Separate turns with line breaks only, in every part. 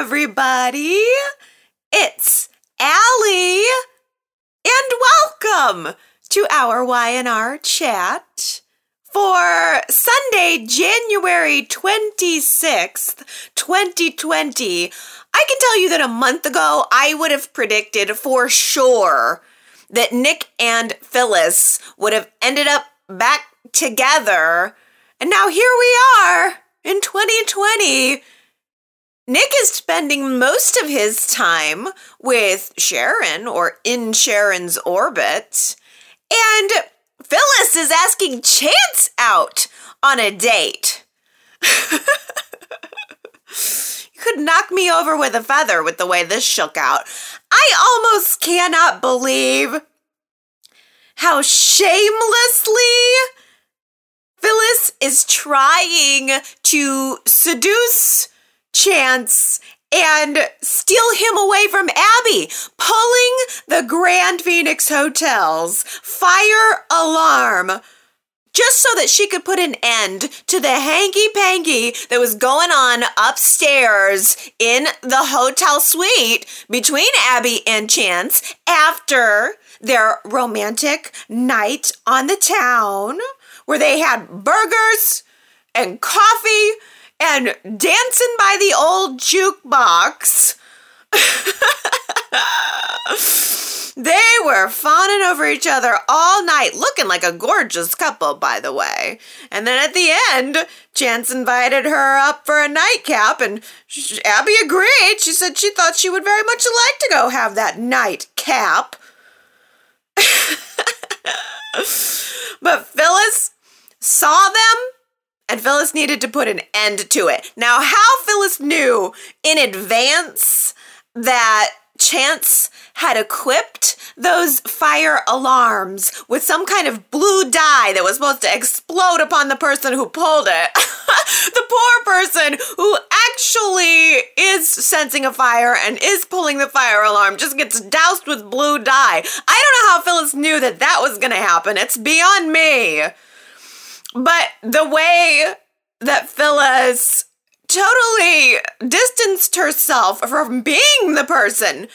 everybody. It's Allie, and welcome to our YNR chat for Sunday, January 26th, 2020. I can tell you that a month ago, I would have predicted for sure that Nick and Phyllis would have ended up back together. And now here we are in 2020. Nick is spending most of his time with Sharon or in Sharon's orbit. And Phyllis is asking Chance out on a date. you could knock me over with a feather with the way this shook out. I almost cannot believe how shamelessly Phyllis is trying to seduce Chance and steal him away from Abby, pulling the Grand Phoenix Hotel's fire alarm just so that she could put an end to the hanky panky that was going on upstairs in the hotel suite between Abby and Chance after their romantic night on the town where they had burgers and coffee and dancing by the old jukebox. they were fawning over each other all night, looking like a gorgeous couple, by the way. And then at the end, Chance invited her up for a nightcap, and Abby agreed. She said she thought she would very much like to go have that nightcap. but Phyllis saw them and Phyllis needed to put an end to it. Now, how Phyllis knew in advance that Chance had equipped those fire alarms with some kind of blue dye that was supposed to explode upon the person who pulled it. the poor person who actually is sensing a fire and is pulling the fire alarm just gets doused with blue dye. I don't know how Phyllis knew that that was going to happen. It's beyond me. But the way that Phyllis totally distanced herself from being the person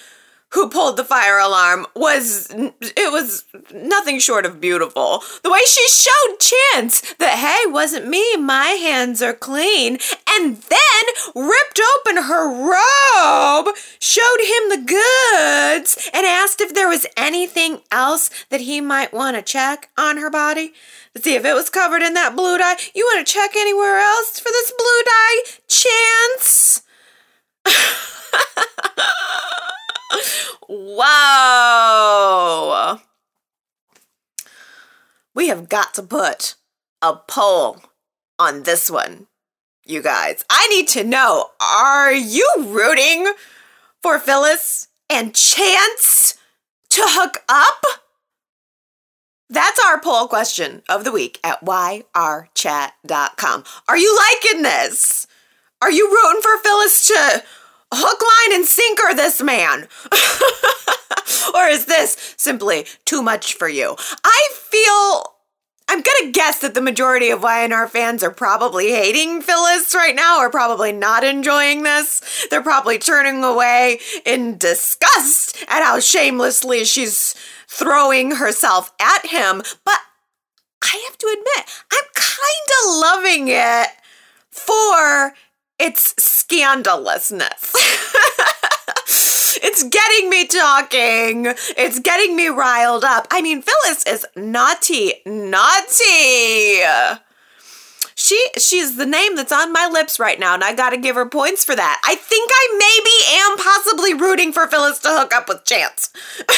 who pulled the fire alarm was it was nothing short of beautiful. The way she showed Chance that hey, wasn't me, my hands are clean, and then ripped open her robe, showed him the goods, and asked if there was anything else that he might want to check on her body to see if it was covered in that blue dye. You want to check anywhere else for this blue dye? Chance? Whoa. We have got to put a poll on this one, you guys. I need to know are you rooting for Phyllis and Chance to hook up? That's our poll question of the week at yrchat.com. Are you liking this? Are you rooting for Phyllis to hook, line, and sinker this man? or is this simply too much for you? I feel. I'm gonna guess that the majority of YNR fans are probably hating Phyllis right now or probably not enjoying this. They're probably turning away in disgust at how shamelessly she's throwing herself at him. But I have to admit, I'm kind of loving it for its scandalousness. it's getting me talking. It's getting me riled up. I mean, Phyllis is naughty, naughty. She she's the name that's on my lips right now, and I gotta give her points for that. I think I maybe am possibly rooting for Phyllis to hook up with Chance.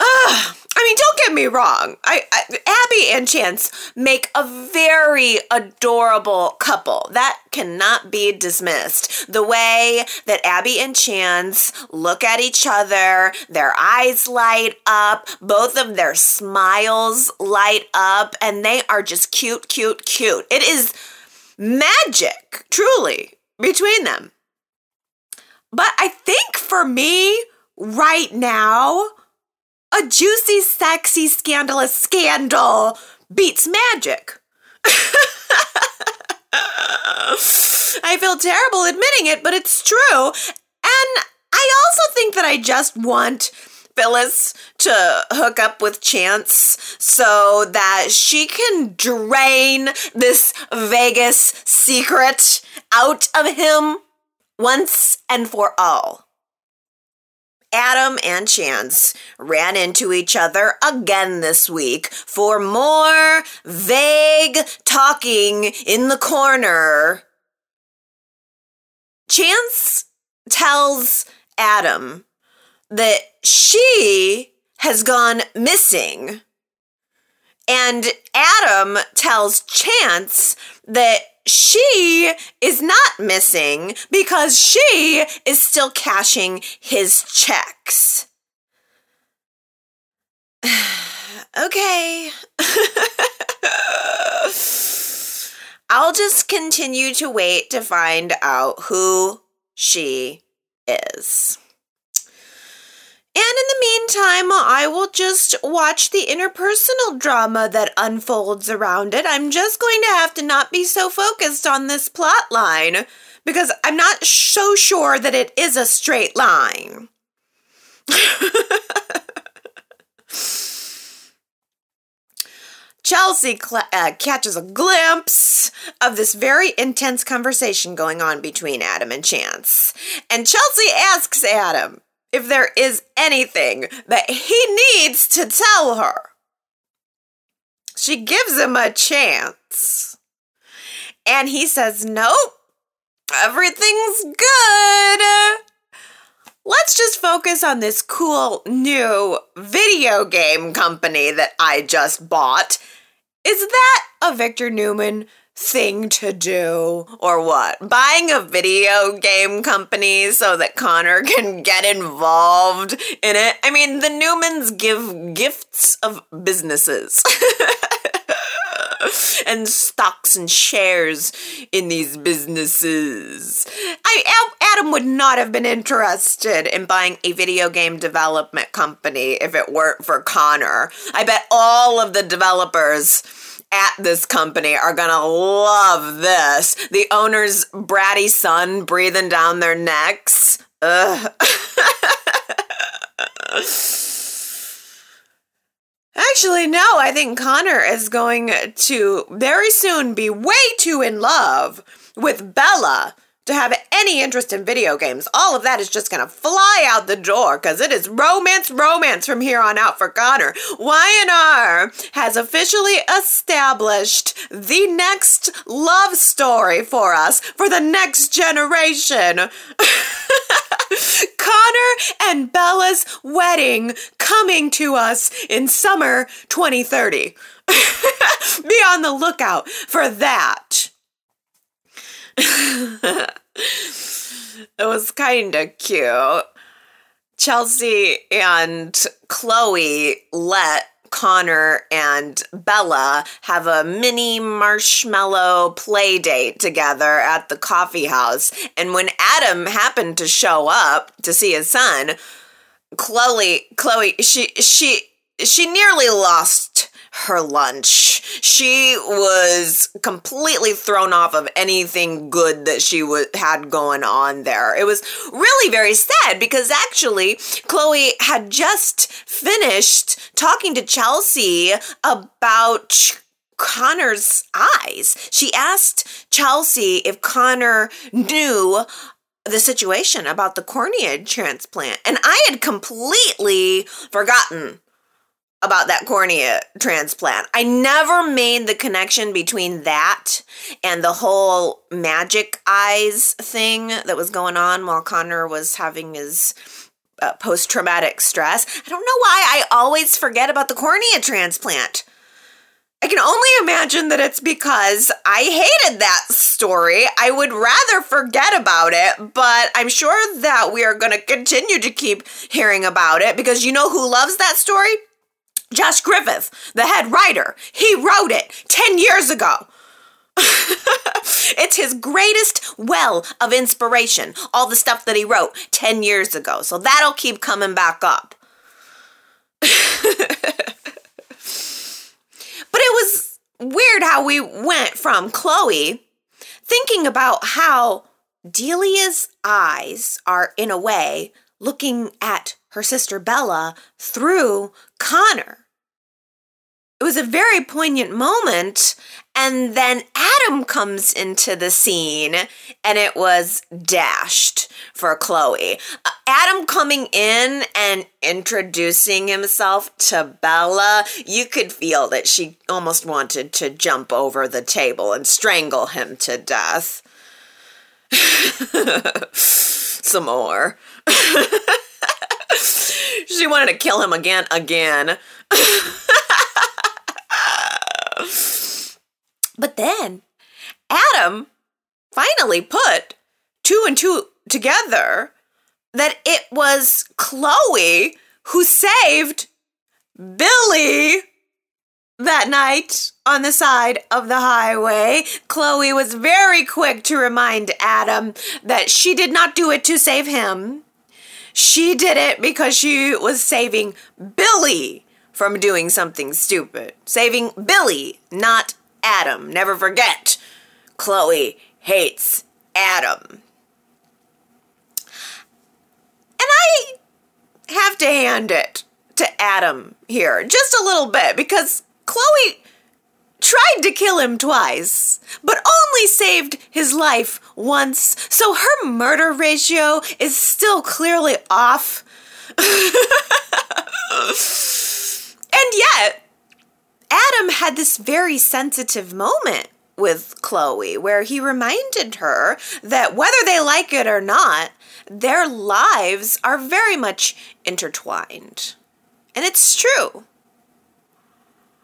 I mean, don't get me wrong. I, I, Abby and Chance make a very adorable couple. That cannot be dismissed. The way that Abby and Chance look at each other, their eyes light up, both of their smiles light up, and they are just cute, cute, cute. It is magic, truly, between them. But I think for me, right now, a juicy, sexy, scandalous scandal beats magic. I feel terrible admitting it, but it's true. And I also think that I just want Phyllis to hook up with Chance so that she can drain this Vegas secret out of him once and for all. Adam and Chance ran into each other again this week for more vague talking in the corner. Chance tells Adam that she has gone missing. And Adam tells Chance that she is not missing because she is still cashing his checks. okay. I'll just continue to wait to find out who she is. And in the meantime, I will just watch the interpersonal drama that unfolds around it. I'm just going to have to not be so focused on this plot line because I'm not so sure that it is a straight line. Chelsea cl- uh, catches a glimpse of this very intense conversation going on between Adam and Chance. And Chelsea asks Adam, if there is anything that he needs to tell her. She gives him a chance. And he says, Nope, everything's good. Let's just focus on this cool new video game company that I just bought. Is that a Victor Newman thing to do or what? Buying a video game company so that Connor can get involved in it. I mean, the Newmans give gifts of businesses. and stocks and shares in these businesses. I Adam would not have been interested in buying a video game development company if it weren't for Connor. I bet all of the developers at this company are gonna love this. The owner's bratty son breathing down their necks. Ugh. Actually, no, I think Connor is going to very soon be way too in love with Bella to have any interest in video games. All of that is just gonna fly out the door because it is romance, romance from here on out for Connor. Y&R has officially established the next love story for us for the next generation. Connor and Bella's wedding coming to us in summer 2030. Be on the lookout for that. it was kind of cute. Chelsea and Chloe let Connor and Bella have a mini marshmallow play date together at the coffee house. And when Adam happened to show up to see his son, Chloe, Chloe, she, she, she nearly lost her lunch. She was completely thrown off of anything good that she w- had going on there. It was really very sad because actually Chloe had just finished talking to Chelsea about Connor's eyes. She asked Chelsea if Connor knew the situation about the cornea transplant. And I had completely forgotten about that cornea transplant. I never made the connection between that and the whole magic eyes thing that was going on while Connor was having his uh, post traumatic stress. I don't know why I always forget about the cornea transplant. I can only imagine that it's because I hated that story. I would rather forget about it, but I'm sure that we are going to continue to keep hearing about it because you know who loves that story? Josh Griffith, the head writer, he wrote it 10 years ago. it's his greatest well of inspiration, all the stuff that he wrote 10 years ago. So that'll keep coming back up. but it was weird how we went from Chloe thinking about how Delia's eyes are, in a way, looking at her sister Bella through Connor. It was a very poignant moment. And then Adam comes into the scene and it was dashed for Chloe. Uh, Adam coming in and introducing himself to Bella, you could feel that she almost wanted to jump over the table and strangle him to death. Some more. she wanted to kill him again, again. but then Adam finally put two and two together that it was Chloe who saved Billy that night on the side of the highway. Chloe was very quick to remind Adam that she did not do it to save him. She did it because she was saving Billy from doing something stupid. Saving Billy, not Adam. Never forget, Chloe hates Adam. And I have to hand it to Adam here, just a little bit, because Chloe tried to kill him twice, but only saved his life once, so her murder ratio is still clearly off. And yet, Adam had this very sensitive moment with Chloe where he reminded her that whether they like it or not, their lives are very much intertwined. And it's true.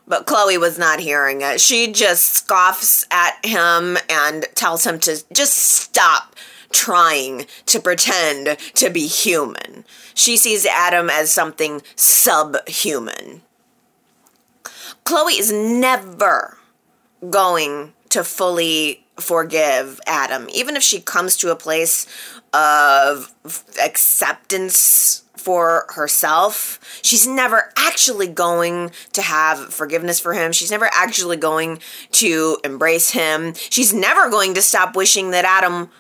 But Chloe was not hearing it. She just scoffs at him and tells him to just stop trying to pretend to be human. She sees Adam as something subhuman. Chloe is never going to fully forgive Adam, even if she comes to a place of acceptance for herself. She's never actually going to have forgiveness for him. She's never actually going to embrace him. She's never going to stop wishing that Adam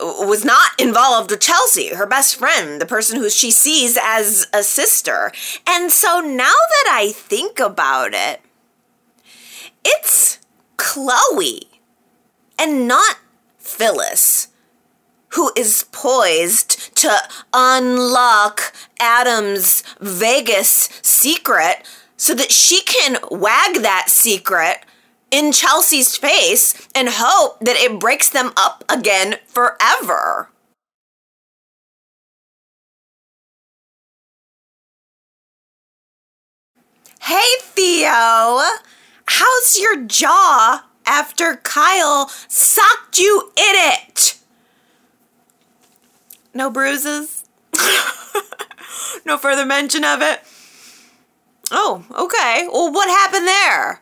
was not involved with Chelsea, her best friend, the person who she sees as a sister. And so now that I think about it, it's Chloe and not Phyllis who is poised to unlock Adam's Vegas secret so that she can wag that secret in Chelsea's face and hope that it breaks them up again forever. Hey, Theo! How's your jaw after Kyle socked you in it? No bruises? no further mention of it? Oh, okay. Well, what happened there?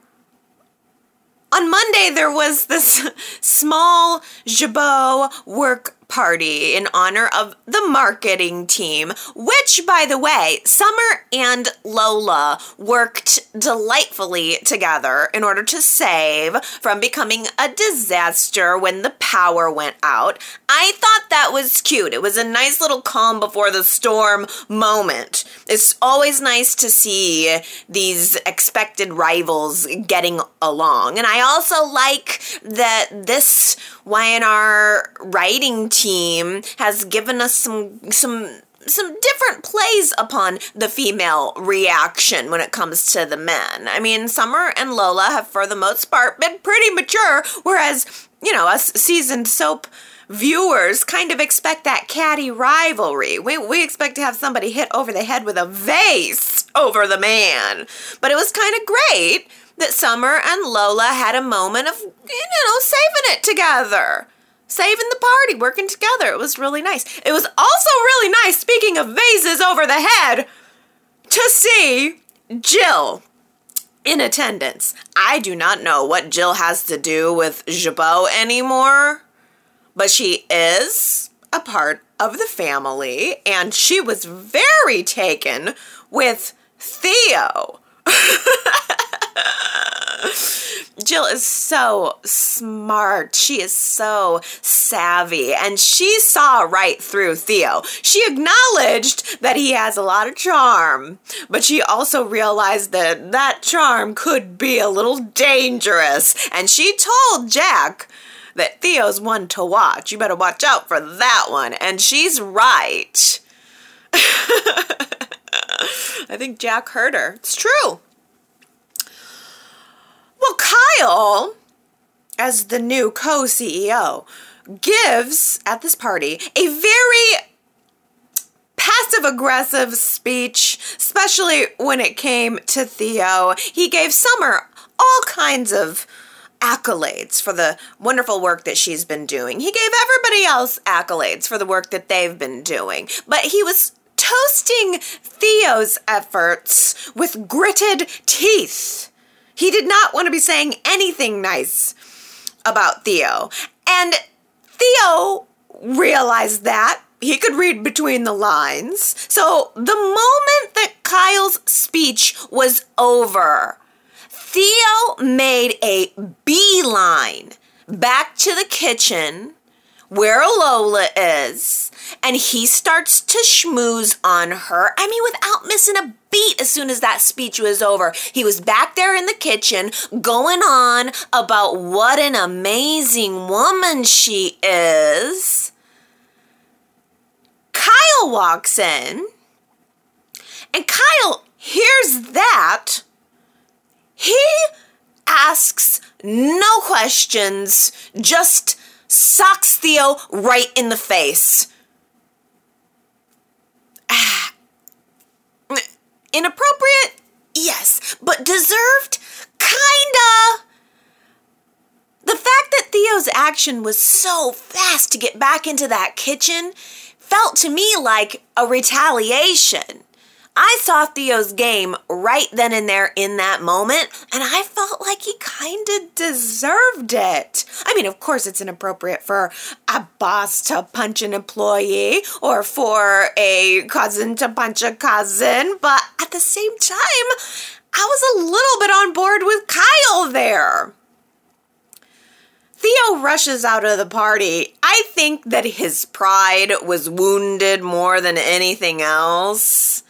On Monday, there was this small Jabot work party in honor of the marketing team, which, by the way, Summer and Lola worked delightfully together in order to save from becoming a disaster when the power went out. I thought that was cute. It was a nice little calm before the storm moment. It's always nice to see these expected rivals getting along. And I also like that this Y&R writing team has given us some some some different plays upon the female reaction when it comes to the men. I mean, Summer and Lola have, for the most part, been pretty mature, whereas, you know, us seasoned soap viewers kind of expect that catty rivalry. We, we expect to have somebody hit over the head with a vase over the man. But it was kind of great that Summer and Lola had a moment of, you know, saving it together. Saving the party, working together. It was really nice. It was also really nice, speaking of vases over the head, to see Jill in attendance. I do not know what Jill has to do with Jabot anymore, but she is a part of the family, and she was very taken with Theo. Jill is so smart. She is so savvy. And she saw right through Theo. She acknowledged that he has a lot of charm, but she also realized that that charm could be a little dangerous. And she told Jack that Theo's one to watch. You better watch out for that one. And she's right. I think Jack heard her. It's true. Well, Kyle, as the new co CEO, gives at this party a very passive aggressive speech, especially when it came to Theo. He gave Summer all kinds of accolades for the wonderful work that she's been doing. He gave everybody else accolades for the work that they've been doing. But he was toasting Theo's efforts with gritted teeth. He did not want to be saying anything nice about Theo. And Theo realized that. He could read between the lines. So the moment that Kyle's speech was over, Theo made a beeline back to the kitchen where Lola is, and he starts to schmooze on her. I mean, without missing a beat as soon as that speech was over. He was back there in the kitchen going on about what an amazing woman she is. Kyle walks in, and Kyle hears that. He asks no questions, just socks Theo right in the face. Ah, Inappropriate? Yes, but deserved? Kinda. The fact that Theo's action was so fast to get back into that kitchen felt to me like a retaliation. I saw Theo's game right then and there in that moment, and I felt like he kind of deserved it. I mean, of course, it's inappropriate for a boss to punch an employee or for a cousin to punch a cousin, but at the same time, I was a little bit on board with Kyle there. Theo rushes out of the party. I think that his pride was wounded more than anything else.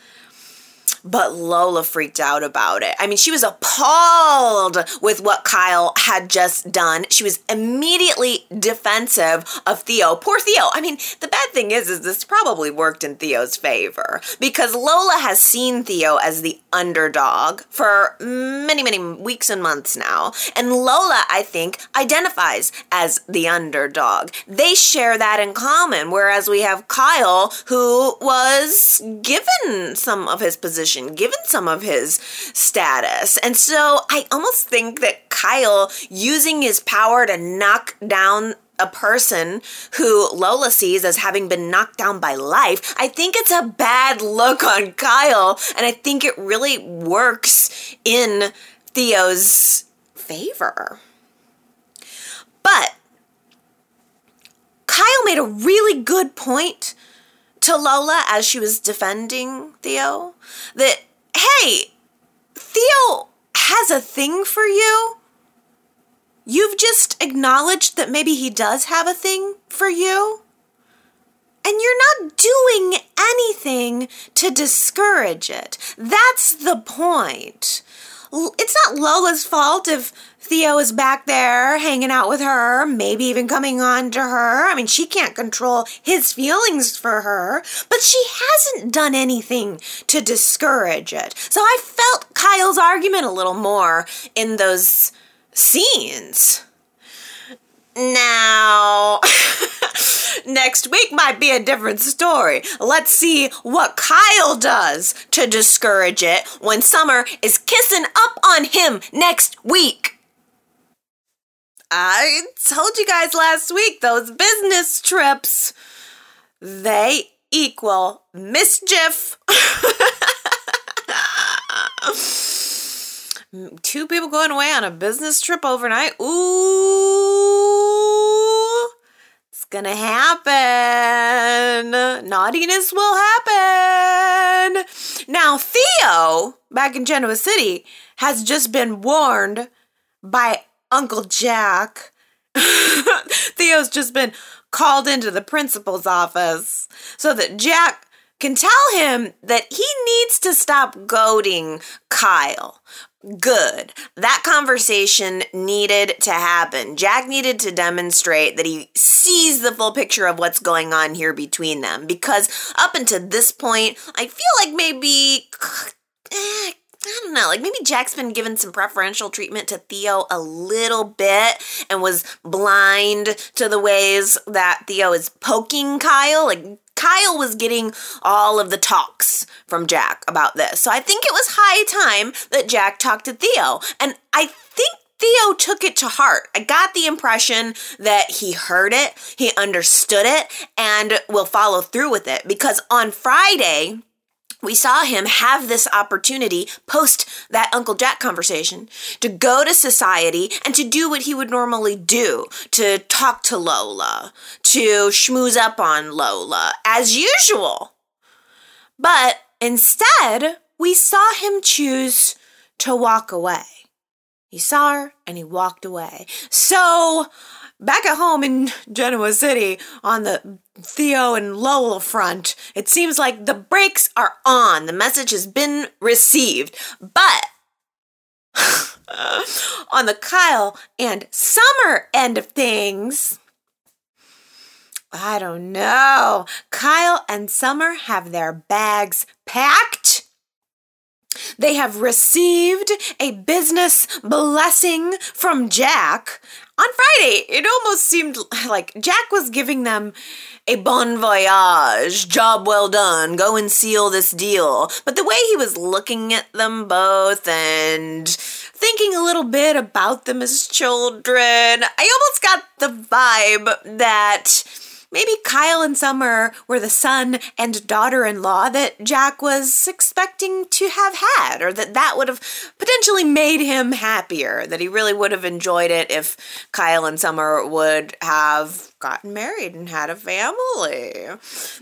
But Lola freaked out about it. I mean, she was appalled with what Kyle had just done. She was immediately defensive of Theo. Poor Theo. I mean, the bad thing is, is this probably worked in Theo's favor because Lola has seen Theo as the underdog for many, many weeks and months now. And Lola, I think, identifies as the underdog. They share that in common, whereas we have Kyle, who was given some of his position given some of his status. And so I almost think that Kyle using his power to knock down a person who Lola sees as having been knocked down by life, I think it's a bad look on Kyle, and I think it really works in Theo's favor. But Kyle made a really good point to Lola as she was defending Theo that, hey, Theo has a thing for you. You've just acknowledged that maybe he does have a thing for you. And you're not doing anything to discourage it. That's the point. It's not Lola's fault if Theo is back there hanging out with her, maybe even coming on to her. I mean, she can't control his feelings for her, but she hasn't done anything to discourage it. So I felt Kyle's argument a little more in those scenes. Now, next week might be a different story. Let's see what Kyle does to discourage it when Summer is kissing up on him next week. I told you guys last week those business trips they equal mischief. Two people going away on a business trip overnight. Ooh, it's gonna happen. Naughtiness will happen. Now, Theo back in Genoa City has just been warned by Uncle Jack. Theo's just been called into the principal's office so that Jack can tell him that he needs to stop goading Kyle. Good. That conversation needed to happen. Jack needed to demonstrate that he sees the full picture of what's going on here between them because up until this point, I feel like maybe. Eh, I don't know, like maybe Jack's been given some preferential treatment to Theo a little bit and was blind to the ways that Theo is poking Kyle. Like Kyle was getting all of the talks from Jack about this. So I think it was high time that Jack talked to Theo. And I think Theo took it to heart. I got the impression that he heard it, he understood it, and will follow through with it because on Friday, we saw him have this opportunity post that Uncle Jack conversation to go to society and to do what he would normally do to talk to Lola, to schmooze up on Lola, as usual. But instead, we saw him choose to walk away. He saw her and he walked away. So, back at home in Genoa City on the Theo and Lola front, it seems like the brakes are on. The message has been received. But on the Kyle and Summer end of things, I don't know. Kyle and Summer have their bags packed. They have received a business blessing from Jack. On Friday, it almost seemed like Jack was giving them a bon voyage, job well done, go and seal this deal. But the way he was looking at them both and thinking a little bit about them as children, I almost got the vibe that Maybe Kyle and Summer were the son and daughter in law that Jack was expecting to have had, or that that would have potentially made him happier, that he really would have enjoyed it if Kyle and Summer would have gotten married and had a family.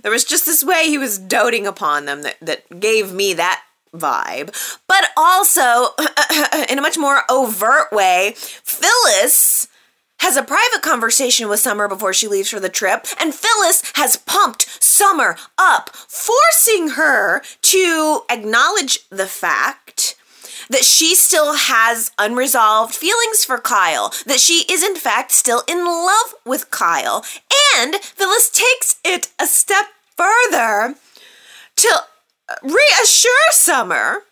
There was just this way he was doting upon them that, that gave me that vibe. But also, in a much more overt way, Phyllis has a private conversation with Summer before she leaves for the trip, and Phyllis has pumped Summer up, forcing her to acknowledge the fact that she still has unresolved feelings for Kyle, that she is in fact still in love with Kyle. And Phyllis takes it a step further to reassure Summer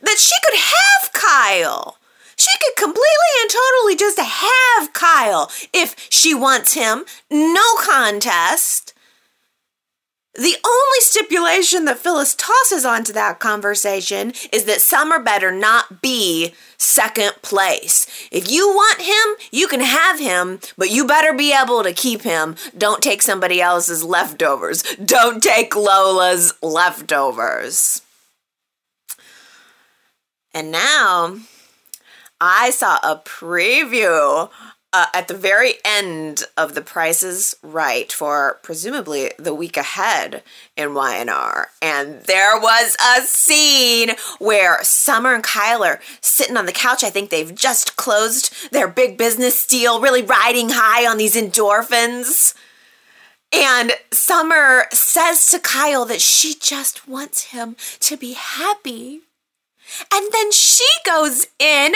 that she could have Kyle she could completely and totally just have Kyle if she wants him. No contest. The only stipulation that Phyllis tosses onto that conversation is that Summer better not be second place. If you want him, you can have him, but you better be able to keep him. Don't take somebody else's leftovers. Don't take Lola's leftovers. And now I saw a preview uh, at the very end of the Price Is Right for presumably the week ahead in Y&R. And there was a scene where Summer and Kyle are sitting on the couch. I think they've just closed their big business deal, really riding high on these endorphins. And Summer says to Kyle that she just wants him to be happy. And then she goes in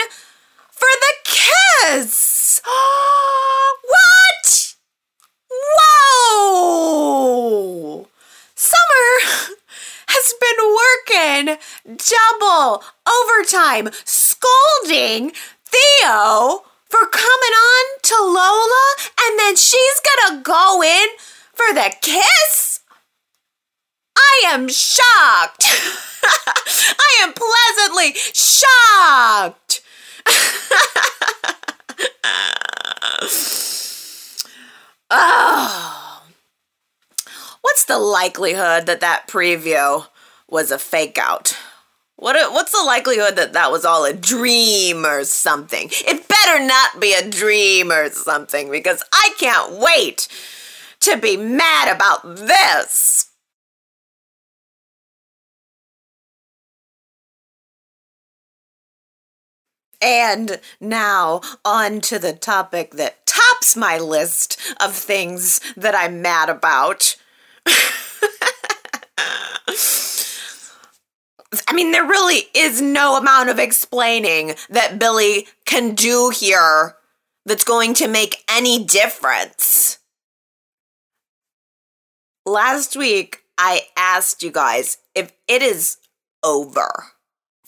for the kiss. what? Whoa! Summer has been working double overtime, scolding Theo for coming on to Lola, and then she's gonna go in for the kiss? I am shocked. I am pleasantly shocked. oh. What's the likelihood that that preview was a fake out? What what's the likelihood that that was all a dream or something? It better not be a dream or something because I can't wait to be mad about this. And now on to the topic that tops my list of things that I'm mad about. I mean, there really is no amount of explaining that Billy can do here that's going to make any difference. Last week, I asked you guys if it is over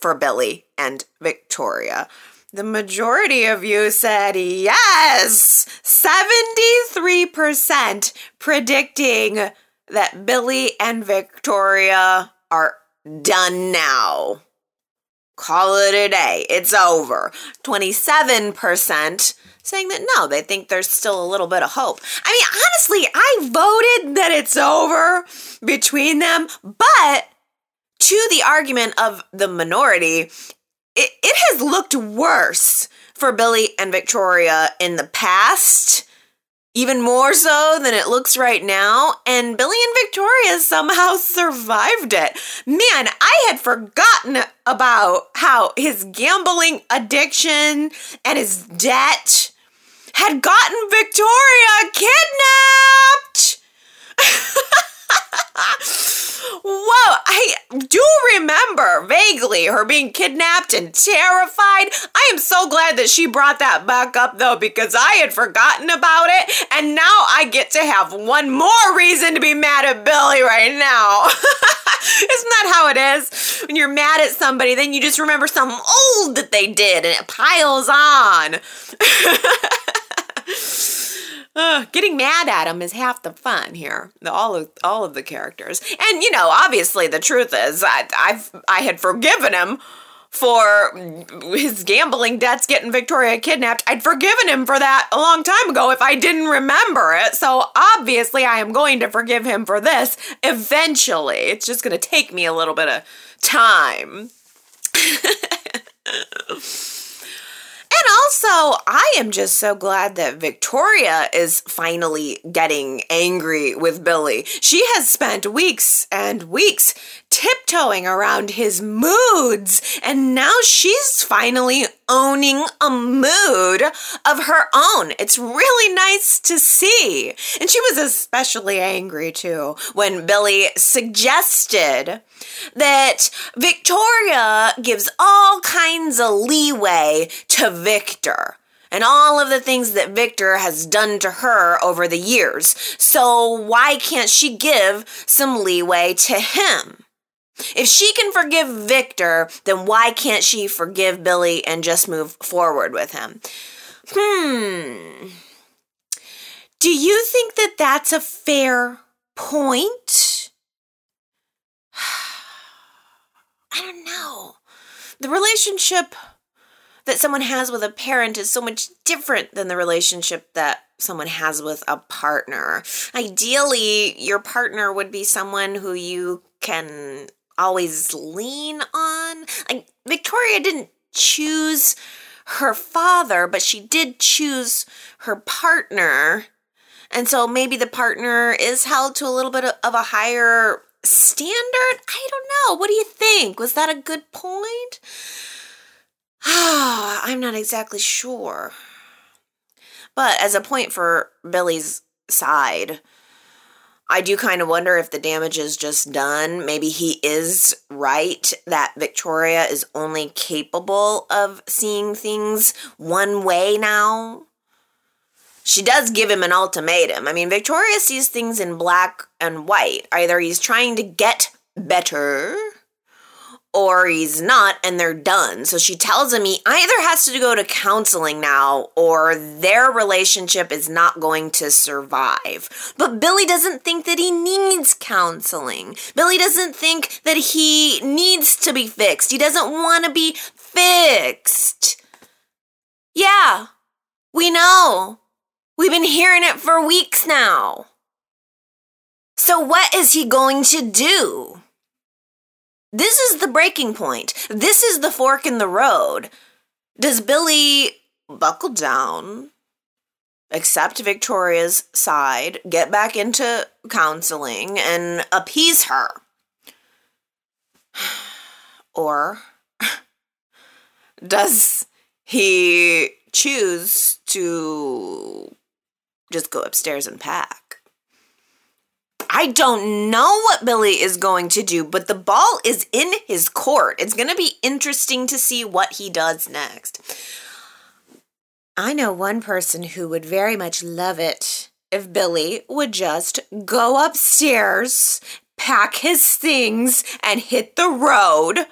for Billy and Victoria. The majority of you said yes! 73% predicting that Billy and Victoria are done now. Call it a day. It's over. 27% saying that no, they think there's still a little bit of hope. I mean, honestly, I voted that it's over between them, but to the argument of the minority, it, it has looked worse for Billy and Victoria in the past even more so than it looks right now. And Billy and Victoria somehow survived it. Man, I had forgotten about how his gambling addiction and his debt had gotten Victoria kidnapped. Whoa, I do remember vaguely her being kidnapped and terrified. I am so glad that she brought that back up though, because I had forgotten about it, and now I get to have one more reason to be mad at Billy right now. Isn't that how it is? When you're mad at somebody, then you just remember something old that they did and it piles on. Uh, getting mad at him is half the fun here. All of all of the characters, and you know, obviously, the truth is, I, I've I had forgiven him for his gambling debts getting Victoria kidnapped. I'd forgiven him for that a long time ago if I didn't remember it. So obviously, I am going to forgive him for this eventually. It's just going to take me a little bit of time. And also, I am just so glad that Victoria is finally getting angry with Billy. She has spent weeks and weeks tiptoeing around his moods, and now she's finally owning a mood of her own. It's really nice to see. And she was especially angry too when Billy suggested that Victoria gives all kinds of leeway to Victor and all of the things that Victor has done to her over the years. So why can't she give some leeway to him? If she can forgive Victor, then why can't she forgive Billy and just move forward with him? Hmm. Do you think that that's a fair point? I don't know. The relationship that someone has with a parent is so much different than the relationship that someone has with a partner. Ideally, your partner would be someone who you can always lean on. Like Victoria didn't choose her father, but she did choose her partner. And so maybe the partner is held to a little bit of a higher standard. I don't know. What do you think? Was that a good point? I'm not exactly sure. But as a point for Billy's side, I do kind of wonder if the damage is just done. Maybe he is right that Victoria is only capable of seeing things one way now. She does give him an ultimatum. I mean, Victoria sees things in black and white. Either he's trying to get better or he's not and they're done. So she tells him he either has to go to counseling now or their relationship is not going to survive. But Billy doesn't think that he needs counseling. Billy doesn't think that he needs to be fixed. He doesn't want to be fixed. Yeah, we know. We've been hearing it for weeks now. So, what is he going to do? This is the breaking point. This is the fork in the road. Does Billy buckle down, accept Victoria's side, get back into counseling, and appease her? Or does he choose to just go upstairs and pack. I don't know what Billy is going to do, but the ball is in his court. It's going to be interesting to see what he does next. I know one person who would very much love it if Billy would just go upstairs, pack his things, and hit the road.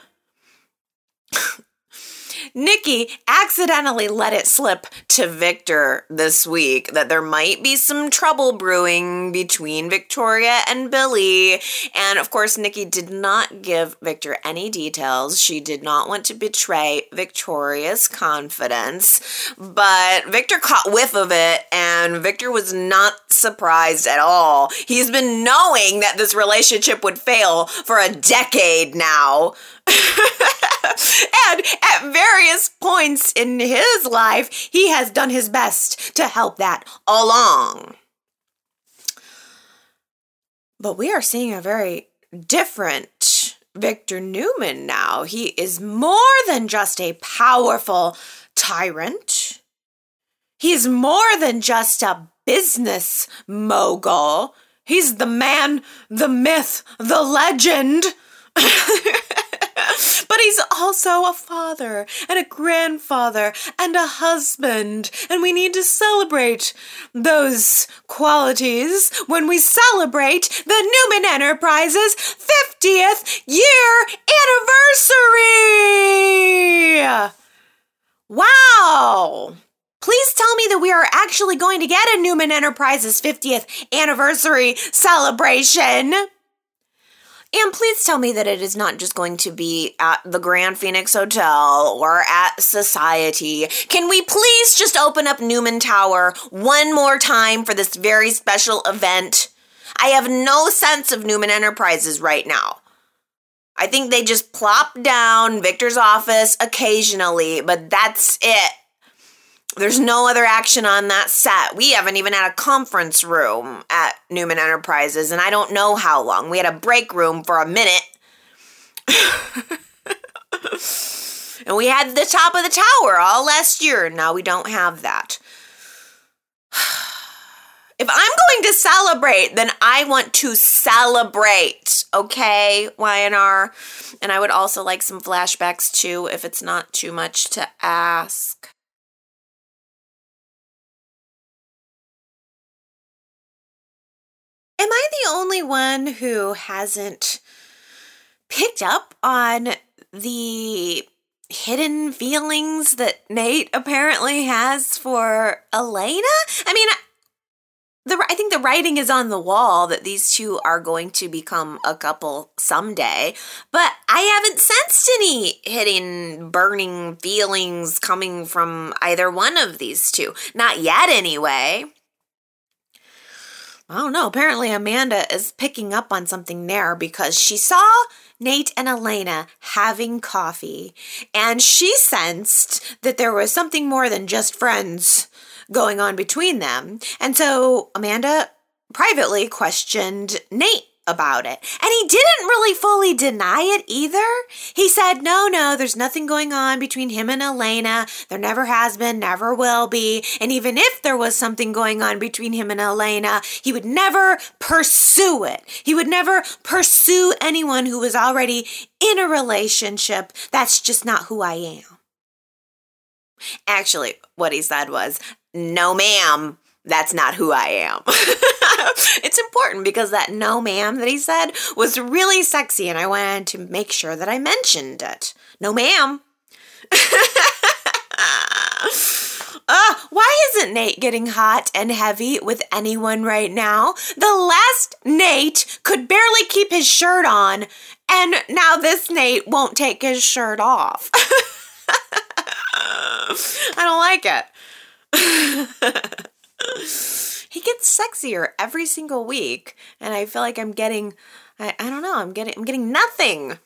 Nikki accidentally let it slip to Victor this week that there might be some trouble brewing between Victoria and Billy. And of course, Nikki did not give Victor any details. She did not want to betray Victoria's confidence. But Victor caught whiff of it, and Victor was not surprised at all. He's been knowing that this relationship would fail for a decade now. and at various points in his life, he has done his best to help that along. But we are seeing a very different Victor Newman now. He is more than just a powerful tyrant. He's more than just a business mogul. He's the man, the myth, the legend. but he's also a father and a grandfather and a husband, and we need to celebrate those qualities when we celebrate the Newman Enterprises 50th year anniversary! Wow! Please tell me that we are actually going to get a Newman Enterprises 50th anniversary celebration. And please tell me that it is not just going to be at the Grand Phoenix Hotel or at Society. Can we please just open up Newman Tower one more time for this very special event? I have no sense of Newman Enterprises right now. I think they just plop down Victor's office occasionally, but that's it. There's no other action on that set. We haven't even had a conference room at Newman Enterprises, and I don't know how long. We had a break room for a minute. and we had the top of the tower all last year, and now we don't have that. If I'm going to celebrate, then I want to celebrate, okay, YNR? And I would also like some flashbacks too, if it's not too much to ask. Am I the only one who hasn't picked up on the hidden feelings that Nate apparently has for Elena? I mean, the I think the writing is on the wall that these two are going to become a couple someday, but I haven't sensed any hidden burning feelings coming from either one of these two. Not yet anyway. I don't know. Apparently, Amanda is picking up on something there because she saw Nate and Elena having coffee and she sensed that there was something more than just friends going on between them. And so Amanda privately questioned Nate about it. And he didn't really fully deny it either. He said, no, no, there's nothing going on between him and Elena. There never has been, never will be. And even if there was something going on between him and Elena, he would never pursue it. He would never pursue anyone who was already in a relationship. That's just not who I am. Actually, what he said was, no, ma'am, that's not who I am. it's important because that no ma'am that he said was really sexy and I wanted to make sure that I mentioned it. No ma'am. Uh, why isn't Nate getting hot and heavy with anyone right now? The last Nate could barely keep his shirt on, and now this Nate won't take his shirt off. I don't like it. He gets sexier every single week, and I feel like I'm getting I, I don't know, I'm getting I'm getting nothing.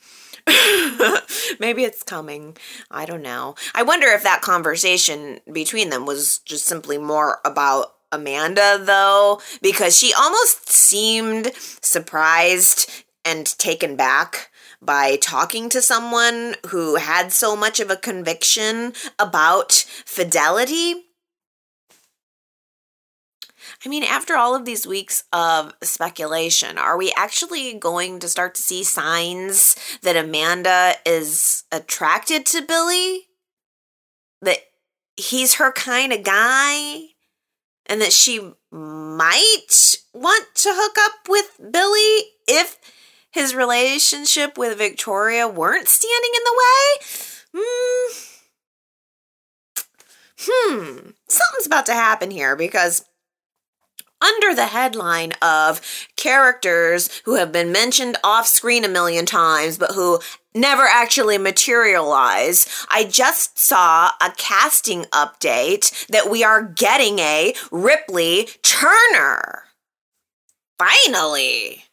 Maybe it's coming. I don't know. I wonder if that conversation between them was just simply more about Amanda, though, because she almost seemed surprised and taken back by talking to someone who had so much of a conviction about fidelity. I mean, after all of these weeks of speculation, are we actually going to start to see signs that Amanda is attracted to Billy? That he's her kind of guy? And that she might want to hook up with Billy if his relationship with Victoria weren't standing in the way? Hmm. Hmm. Something's about to happen here because under the headline of characters who have been mentioned off screen a million times but who never actually materialize. I just saw a casting update that we are getting a Ripley Turner. Finally.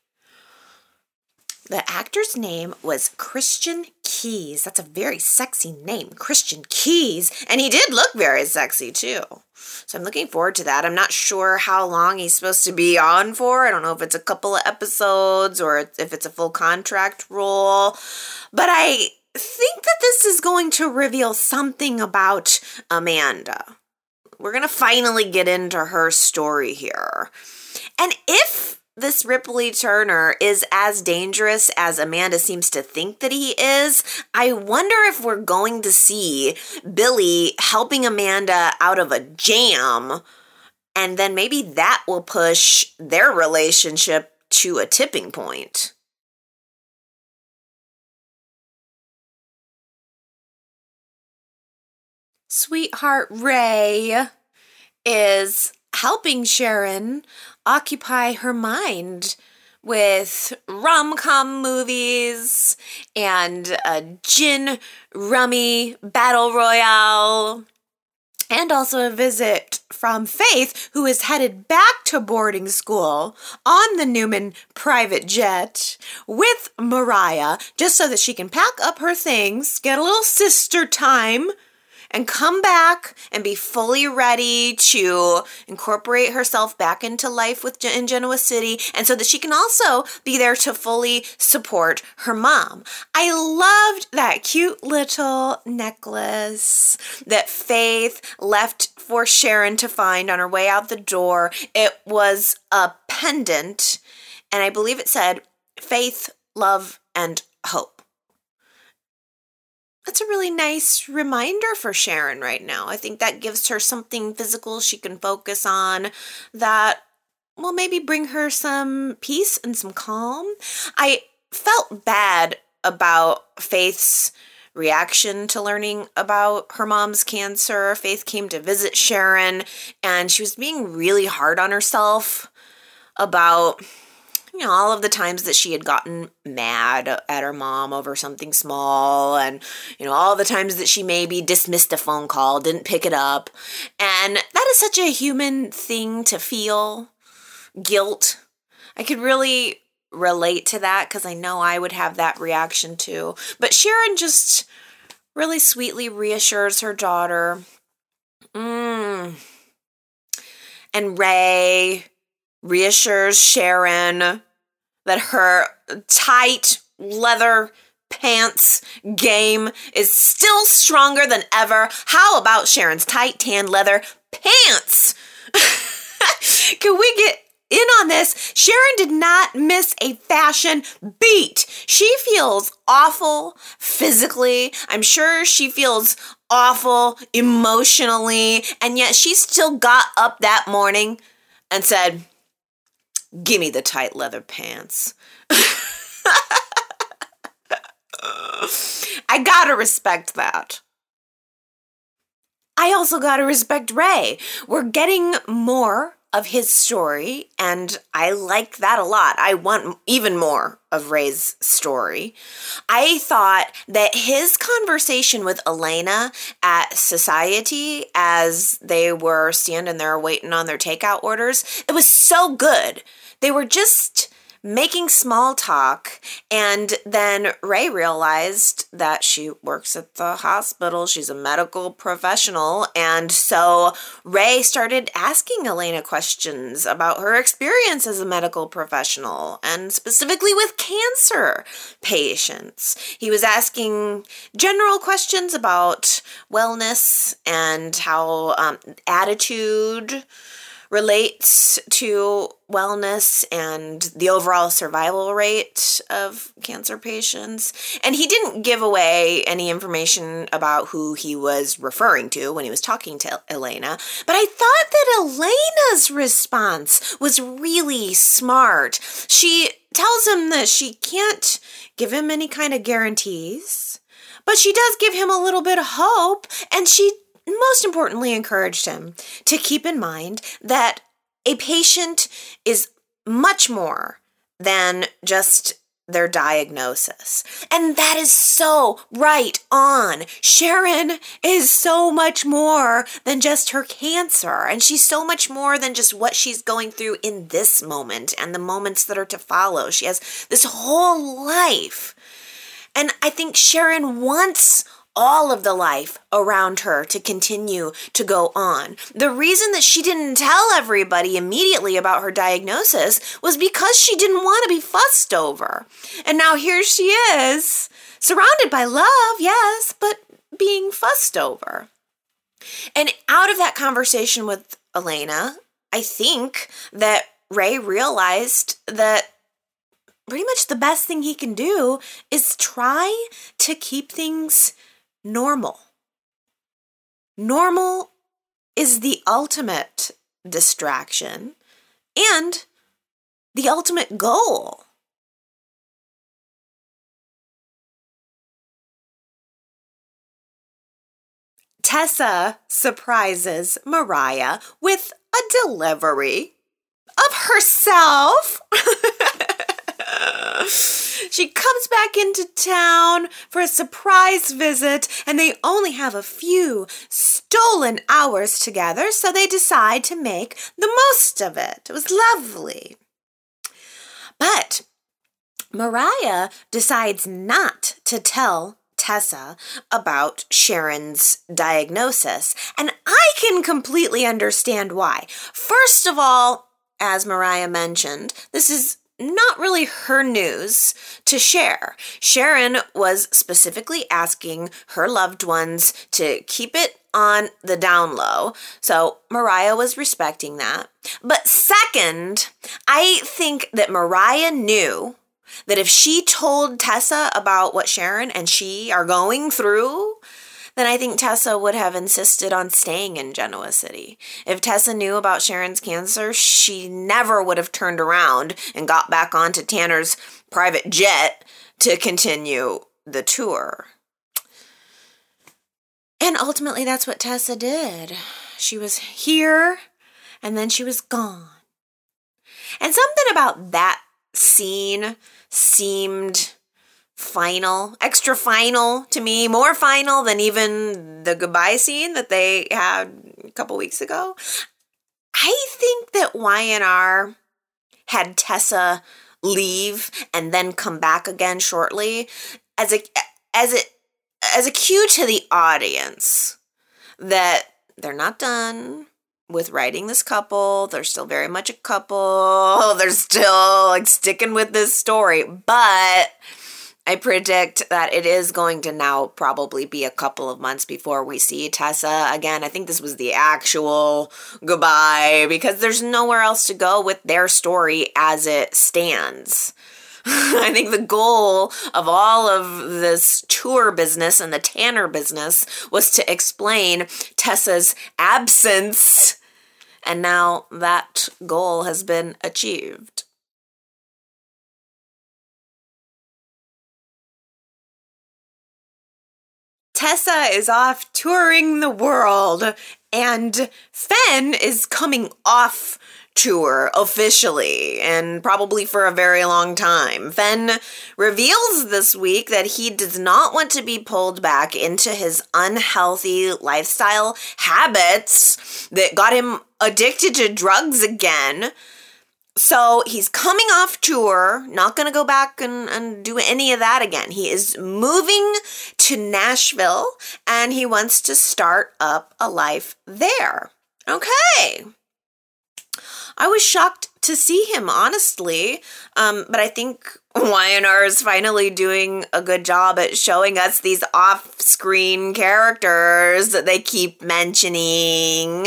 The actor's name was Christian Keyes. That's a very sexy name, Christian Keyes. And he did look very sexy too. So I'm looking forward to that. I'm not sure how long he's supposed to be on for. I don't know if it's a couple of episodes or if it's a full contract role. But I think that this is going to reveal something about Amanda. We're going to finally get into her story here. And if this Ripley Turner is as dangerous as Amanda seems to think that he is, I wonder if we're going to see Billy helping Amanda out of a jam, and then maybe that will push their relationship to a tipping point. Sweetheart Rey is helping Sharon occupy her mind with rom com movies and a gin rummy battle royale. And also a visit from Faith, who is headed back to boarding school on the Newman private jet with Mariah, just so that she can pack up her things, get a little sister time and come back and be fully ready to incorporate herself back into life with in Genoa City and so that she can also be there to fully support her mom. I loved that cute little necklace that Faith left for Sharon to find on her way out the door. It was a pendant and I believe it said faith, love and hope that's a really nice reminder for Sharon right now. I think that gives her something physical she can focus on that will maybe bring her some peace and some calm. I felt bad about Faith's reaction to learning about her mom's cancer. Faith came to visit Sharon and she was being really hard on herself about you know, all of the times that she had gotten mad at her mom over something small, and, you know, all the times that she maybe dismissed a phone call, didn't pick it up. And that is such a human thing to feel guilt. I could really relate to that because I know I would have that reaction too. But Sharon just really sweetly reassures her daughter. Mm. And Rey reassures Sharon that her tight leather pants game is still stronger than ever. How about Sharon's tight tan leather pants? Can we get in on this? Sharon did not miss a fashion beat. She feels awful physically. I'm sure she feels awful emotionally. And yet she still got up that morning and said, Gimme the tight leather pants. I gotta respect that. I also gotta respect Rey. We're getting more of his story, and I like that a lot. I want even more of Rey's story. I thought that his conversation with Elena at Society as they were standing there waiting on their takeout orders, it was so good. They were just making small talk. And then Rey realized that she works at the hospital. She's a medical professional. And so Rey started asking Elena questions about her experience as a medical professional and specifically with cancer patients. He was asking general questions about wellness and how um, attitude relates to wellness and the overall survival rate of cancer patients. And he didn't give away any information about who he was referring to when he was talking to Elena. But I thought that Elena's response was really smart. She tells him that she can't give him any kind of guarantees. But she does give him a little bit of hope, and she most importantly encouraged him to keep in mind that a patient is much more than just their diagnosis. And that is so right on. Sharon is so much more than just her cancer, and she's so much more than just what she's going through in this moment and the moments that are to follow. She has this whole life. And I think Sharon wants all of the life around her to continue to go on. The reason that she didn't tell everybody immediately about her diagnosis was because she didn't want to be fussed over. And now here she is, surrounded by love, yes, but being fussed over. And out of that conversation with Elena, I think that Rey realized that pretty much the best thing he can do is try to keep things normal. Normal is the ultimate distraction and the ultimate goal. Tessa surprises Mariah with a delivery of herself. she comes back into town for a surprise visit, and they only have a few stolen hours together, so they decide to make the most of it. It was lovely. But Mariah decides not to tell Tessa about Sharon's diagnosis, and I can completely understand why. First of all, as Mariah mentioned, this is not really her news to share. Sharon was specifically asking her loved ones to keep it on the down low. So Mariah was respecting that. But second, I think that Mariah knew that if she told Tessa about what Sharon and she are going through, then I think Tessa would have insisted on staying in Genoa City. If Tessa knew about Sharon's cancer, she never would have turned around and got back onto Tanner's private jet to continue the tour. And ultimately, that's what Tessa did. She was here and then she was gone. And something about that scene seemed final, extra final to me, more final than even the goodbye scene that they had a couple weeks ago. I think that Y&R had Tessa leave and then come back again shortly as a as it as a cue to the audience that they're not done with writing this couple. They're still very much a couple. They're still like sticking with this story, but I predict that it is going to now probably be a couple of months before we see Tessa again. I think this was the actual goodbye because there's nowhere else to go with their story as it stands. I think the goal of all of this tour business and the Tanner business was to explain Tessa's absence, and now that goal has been achieved. Tessa is off touring the world, and Fen is coming off tour officially and probably for a very long time. Fen reveals this week that he does not want to be pulled back into his unhealthy lifestyle habits that got him addicted to drugs again. So he's coming off tour, not going to go back and, and do any of that again. He is moving to Nashville and he wants to start up a life there. Okay. I was shocked to see him, honestly. Um, but I think YNR is finally doing a good job at showing us these off screen characters that they keep mentioning.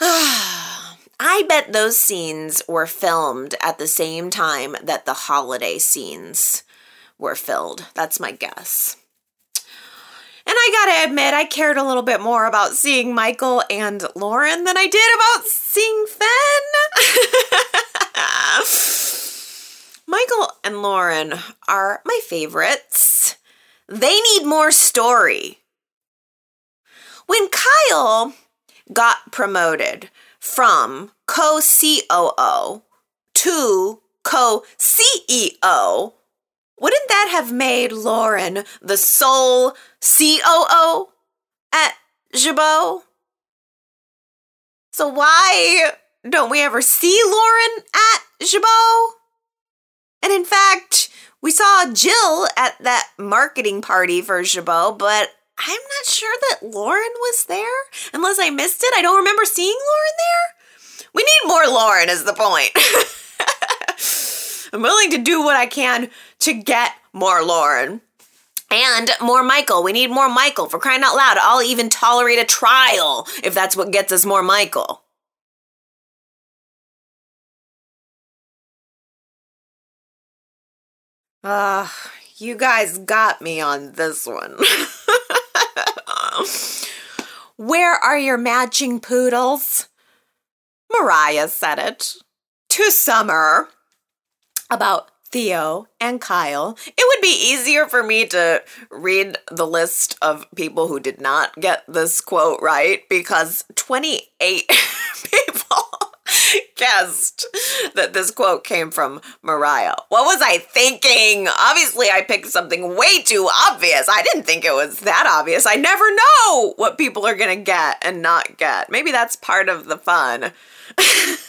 I bet those scenes were filmed at the same time that the holiday scenes were filled. That's my guess. And I gotta admit, I cared a little bit more about seeing Michael and Lauren than I did about seeing Fen. Michael and Lauren are my favorites. They need more story. When Kyle got promoted from co COO to co CEO, wouldn't that have made Lauren the sole COO at Jabot? So why don't we ever see Lauren at Jabot? And in fact, we saw Jill at that marketing party for Jabot, but I'm not sure that Lauren was there. Unless I missed it, I don't remember seeing Lauren there. We need more Lauren, is the point. I'm willing to do what I can to get more Lauren. And more Michael. We need more Michael. For crying out loud, I'll even tolerate a trial if that's what gets us more Michael. Ah, you guys got me on this one. Where are your matching poodles? Mariah said it to Summer about Theo and Kyle. It would be easier for me to read the list of people who did not get this quote right because 28 people guessed that this quote came from Mariah. What was I thinking? Obviously, I picked something way too obvious. I didn't think it was that obvious. I never know what people are going to get and not get. Maybe that's part of the fun.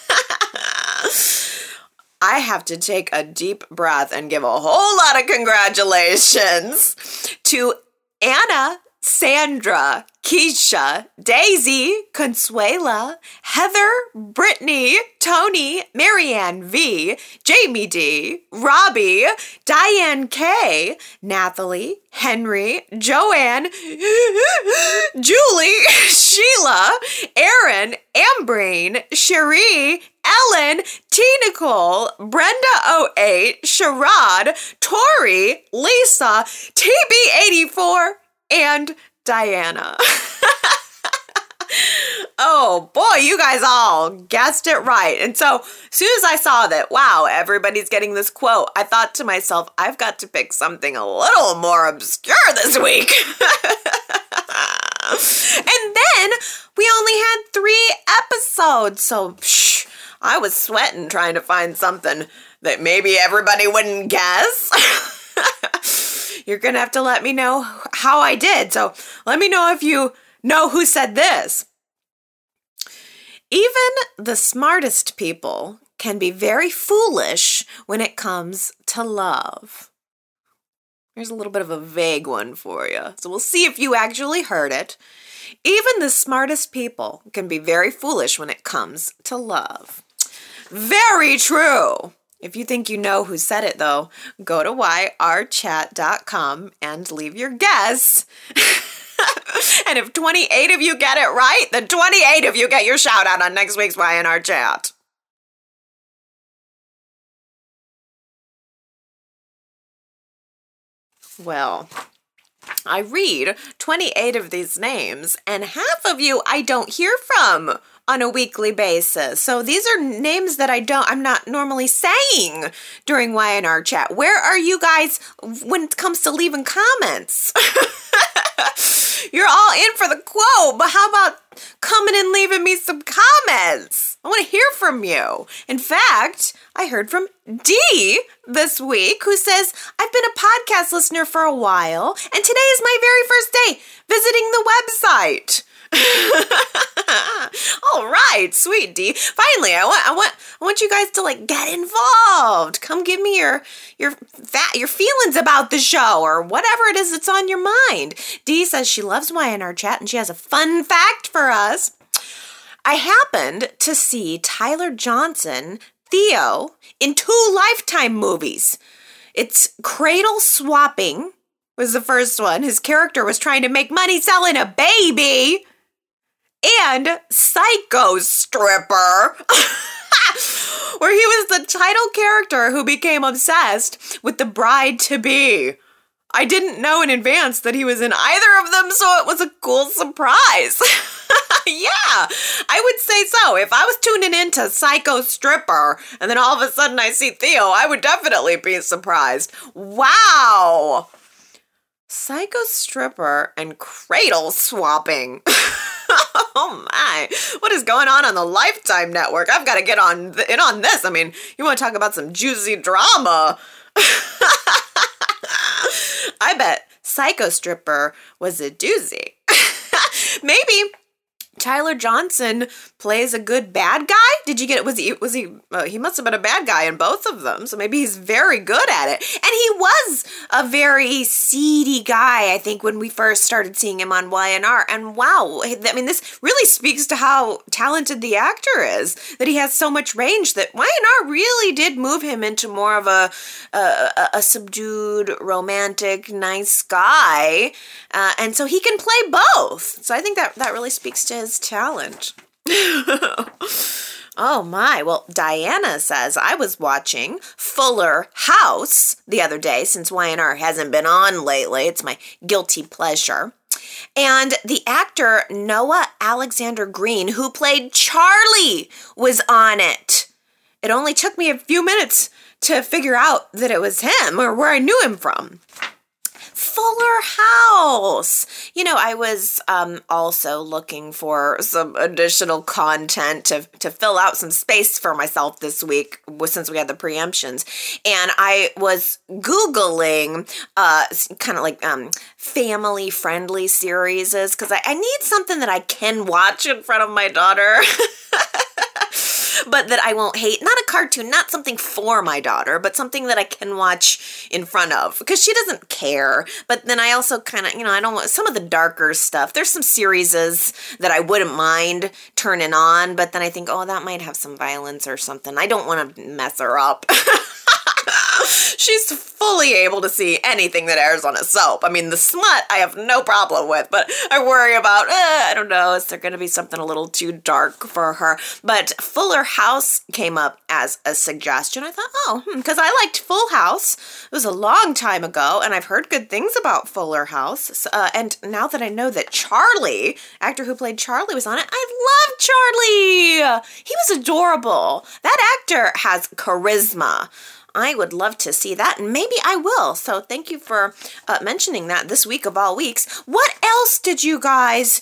I have to take a deep breath and give a whole lot of congratulations to Anna Sandra, Keisha, Daisy, Consuela, Heather, Brittany, Tony, Marianne V, Jamie D, Robbie, Diane K, Nathalie, Henry, Joanne, Julie, Sheila, Aaron, Ambrain, Cherie, Ellen, T. Nicole, Brenda 08, Sherrod, Tori, Lisa, TB84, and Diana. oh boy, you guys all guessed it right. And so, as soon as I saw that, wow, everybody's getting this quote, I thought to myself, I've got to pick something a little more obscure this week. and then we only had three episodes, so psh, I was sweating trying to find something that maybe everybody wouldn't guess. You're going to have to let me know how I did. So let me know if you know who said this. Even the smartest people can be very foolish when it comes to love. Here's a little bit of a vague one for you. So we'll see if you actually heard it. Even the smartest people can be very foolish when it comes to love. Very true. If you think you know who said it, though, go to yrchat.com and leave your guess. and if 28 of you get it right, then 28 of you get your shout out on next week's YNR chat. Well, I read 28 of these names, and half of you I don't hear from on a weekly basis. So these are names that I don't, I'm not normally saying during YNR chat. Where are you guys when it comes to leaving comments? You're all in for the quote, but how about coming and leaving me some comments? I want to hear from you. In fact, I heard from Dee this week who says, I've been a podcast listener for a while, and today is my very first day visiting the website. All right, sweet D. Finally, I want I want I want you guys to like get involved. Come give me your your fat your feelings about the show or whatever it is that's on your mind. D says she loves YNR chat and she has a fun fact for us. I happened to see Tyler Johnson, Theo, in two Lifetime movies. It's Cradle Swapping was the first one. His character was trying to make money selling a baby and Psycho Stripper. Where he was the title character who became obsessed with the bride to be. I didn't know in advance that he was in either of them, so it was a cool surprise. yeah, I would say so. If I was tuning into Psycho Stripper and then all of a sudden I see Theo, I would definitely be surprised. Wow. Psycho Stripper and Cradle Swapping. oh my, what is going on on the Lifetime Network? I've got to get on th- in on this. I mean, you want to talk about some juicy drama? I bet Psycho Stripper was a doozy. Maybe Tyler Johnson plays a good bad guy. Did you get it? Was he? Was he? Uh, he must have been a bad guy in both of them. So maybe he's very good at it. And he was a very seedy guy. I think when we first started seeing him on YNR. And wow, I mean, this really speaks to how talented the actor is. That he has so much range. That YNR really did move him into more of a a, a subdued, romantic, nice guy. Uh, and so he can play both. So I think that that really speaks to his talent. oh my. Well, Diana says I was watching Fuller House the other day since YNR hasn't been on lately. It's my guilty pleasure. And the actor Noah Alexander Green, who played Charlie, was on it. It only took me a few minutes to figure out that it was him or where I knew him from. Fuller House. You know, I was um, also looking for some additional content to, to fill out some space for myself this week since we had the preemptions. And I was Googling uh, kind of like um, family friendly series because I, I need something that I can watch in front of my daughter. but that I won't hate. Not a cartoon, not something for my daughter, but something that I can watch in front of because she doesn't care. But then I also kind of, you know, I don't want some of the darker stuff. There's some series that I wouldn't mind turning on, but then I think, oh, that might have some violence or something. I don't want to mess her up. She's fully able to see anything that airs on a soap. I mean, the smut I have no problem with, but I worry about, eh, I don't know, is there going to be something a little too dark for her? But Fuller House came up as a suggestion. I thought, oh, because hmm, I liked Full House. It was a long time ago, and I've heard good things about Fuller House. Uh, and now that I know that Charlie, actor who played Charlie, was on it, I love Charlie. He was adorable. That actor has charisma. I would love to see that, and maybe I will. So thank you for uh, mentioning that this week of all weeks. What else did you guys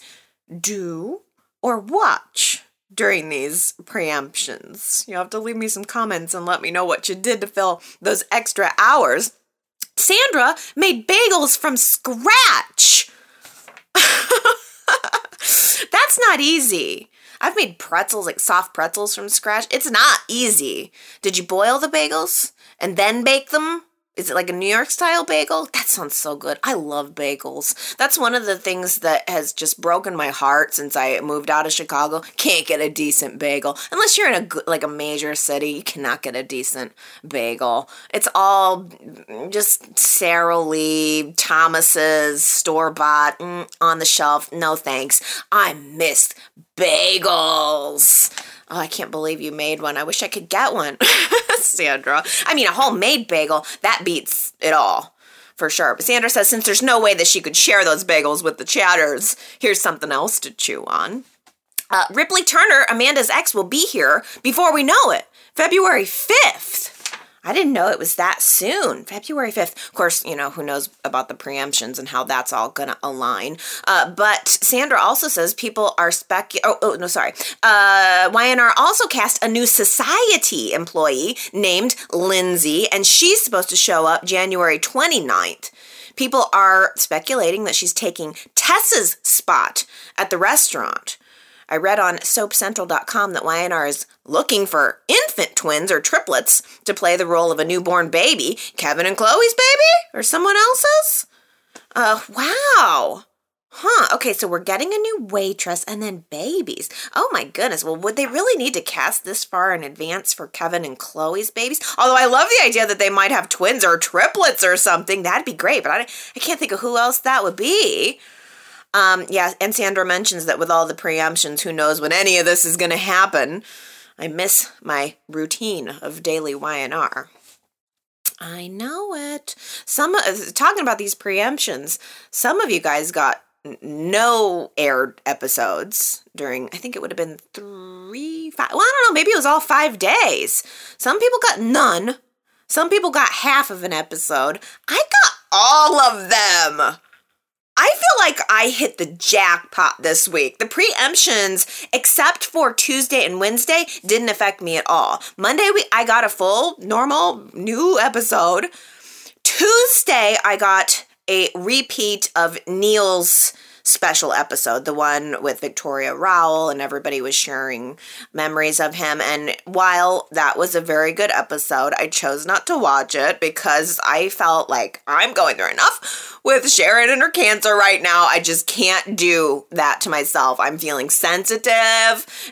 do or watch? During these preemptions, you have to leave me some comments and let me know what you did to fill those extra hours. Sandra made bagels from scratch. That's not easy. I've made pretzels, like soft pretzels from scratch. It's not easy. Did you boil the bagels? And then bake them? Is it like a New York style bagel? That sounds so good. I love bagels. That's one of the things that has just broken my heart since I moved out of Chicago. Can't get a decent bagel unless you're in a like a major city. You cannot get a decent bagel. It's all just Sara Lee, Thomas's, store bought, mm, on the shelf. No thanks. I miss bagels. Oh, I can't believe you made one. I wish I could get one. Sandra. I mean, a homemade bagel, that beats it all for sure. But Sandra says since there's no way that she could share those bagels with the chatters, here's something else to chew on. Uh, Ripley Turner, Amanda's ex, will be here before we know it, February 5th. I didn't know it was that soon, February 5th. Of course, you know, who knows about the preemptions and how that's all going to align. Uh, but Sandra also says people are spec. Oh, oh, no, sorry. Uh, YNR also cast a new society employee named Lindsay, and she's supposed to show up January 29th. people are speculating that she's taking Tessa's spot at the restaurant. I read on soapcentral.com that YNR is looking for infant twins or triplets to play the role of a newborn baby. Kevin and Chloe's baby? Or someone else's? Uh, wow. Huh. Okay, so we're getting a new waitress and then babies. Oh my goodness. Well, would they really need to cast this far in advance for Kevin and Chloe's babies? Although I love the idea that they might have twins or triplets or something. That'd be great, but I, I can't think of who else that would be. Um, yeah, and Sandra mentions that with all the preemptions, who knows when any of this is going to happen. I miss my routine of daily YNR. I know it. Some uh, talking about these preemptions. Some of you guys got no aired episodes during. I think it would have been three, five. Well, I don't know. Maybe it was all five days. Some people got none. Some people got half of an episode. I got all of them. I feel like I hit the jackpot this week. The preemptions, except for Tuesday and Wednesday, didn't affect me at all. Monday, we, I got a full, normal, new episode. Tuesday, I got a repeat of Neil's special episode, the one with Victoria Rowell, and everybody was sharing memories of him. And while that was a very good episode, I chose not to watch it because I felt like I'm going through enough with Sharon and her cancer right now. I just can't do that to myself. I'm feeling sensitive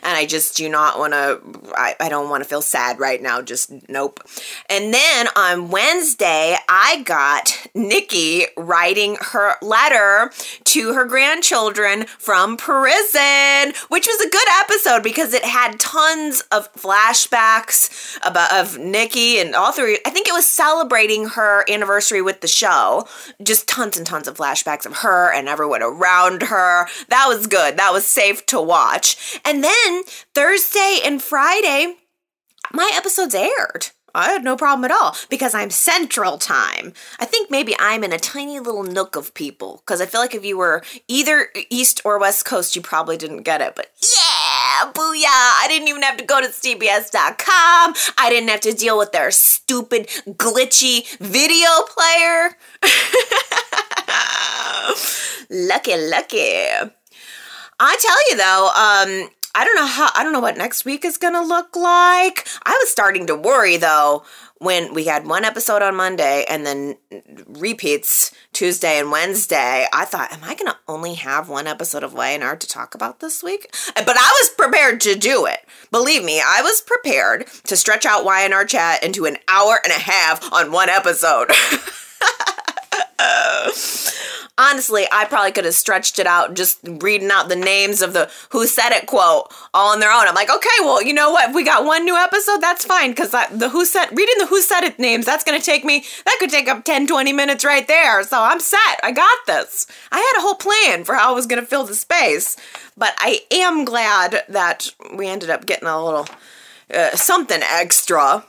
and I just do not want to, I, I don't want to feel sad right now. Just nope. And then on Wednesday, I got Nikki writing her letter to her grandchildren from prison, which was a good episode because it had tons of flashbacks about of Nikki and all three. I think it was celebrating her anniversary with the show. Just tons and tons of flashbacks of her and everyone around her. That was good. That was safe to watch. And then Thursday and Friday, my episodes aired. I had no problem at all because I'm central time. I think maybe I'm in a tiny little nook of people because I feel like if you were either East or West Coast, you probably didn't get it. But yeah, booyah! I didn't even have to go to CBS.com. I didn't have to deal with their stupid, glitchy video player. lucky, lucky. I tell you though, um, I don't know how I don't know what next week is going to look like. I was starting to worry though when we had one episode on Monday and then repeats Tuesday and Wednesday. I thought, am I going to only have one episode of YNR to talk about this week? But I was prepared to do it. Believe me, I was prepared to stretch out YNR chat into an hour and a half on one episode. honestly, I probably could have stretched it out just reading out the names of the Who Said It quote all on their own. I'm like, okay, well, you know what? If we got one new episode, that's fine because the Who Said reading the Who Said It names, that's going to take me, that could take up 10, 20 minutes right there. So I'm set. I got this. I had a whole plan for how I was going to fill the space, but I am glad that we ended up getting a little uh, something extra.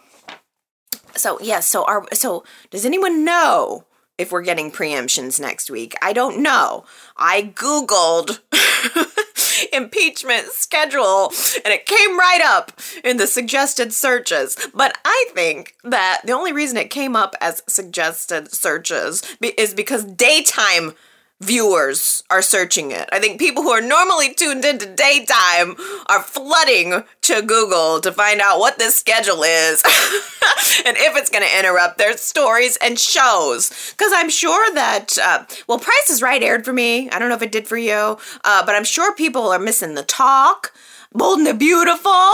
So yes, yeah, so our so does anyone know if we're getting preemptions next week. I don't know. I Googled impeachment schedule and it came right up in the suggested searches. But I think that the only reason it came up as suggested searches is because daytime viewers are searching it. I think people who are normally tuned into daytime are flooding to Google to find out what this schedule is and if it's going to interrupt their stories and shows. Because I'm sure that, uh, well, Price is Right aired for me. I don't know if it did for you, uh, but I'm sure people are missing the talk. Bold and the Beautiful.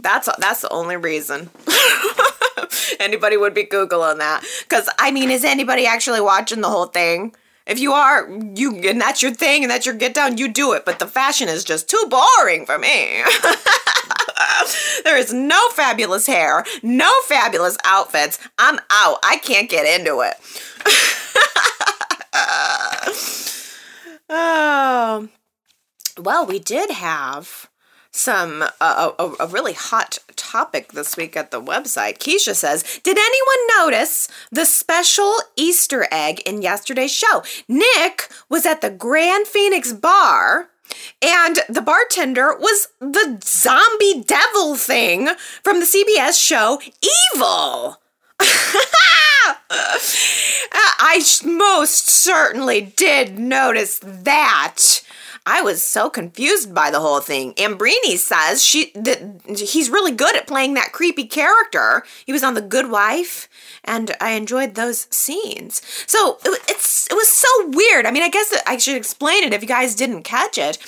That's that's the only reason. anybody would be googling that because I mean, is anybody actually watching the whole thing? If you are, you and that's your thing and that's your get down, you do it. But the fashion is just too boring for me. there is no fabulous hair, no fabulous outfits. I'm out. I can't get into it. oh. Well, we did have some uh, a, a really hot topic this week at the website. Keisha says, "Did anyone notice the special Easter egg in yesterday's show? Nick was at the Grand Phoenix bar." And the bartender was the zombie devil thing from the CBS show Evil. I most certainly did notice that. I was so confused by the whole thing. Ambrini says she that he's really good at playing that creepy character. He was on The Good Wife and I enjoyed those scenes. So it, it's it was so weird. I mean, I guess I should explain it if you guys didn't catch it.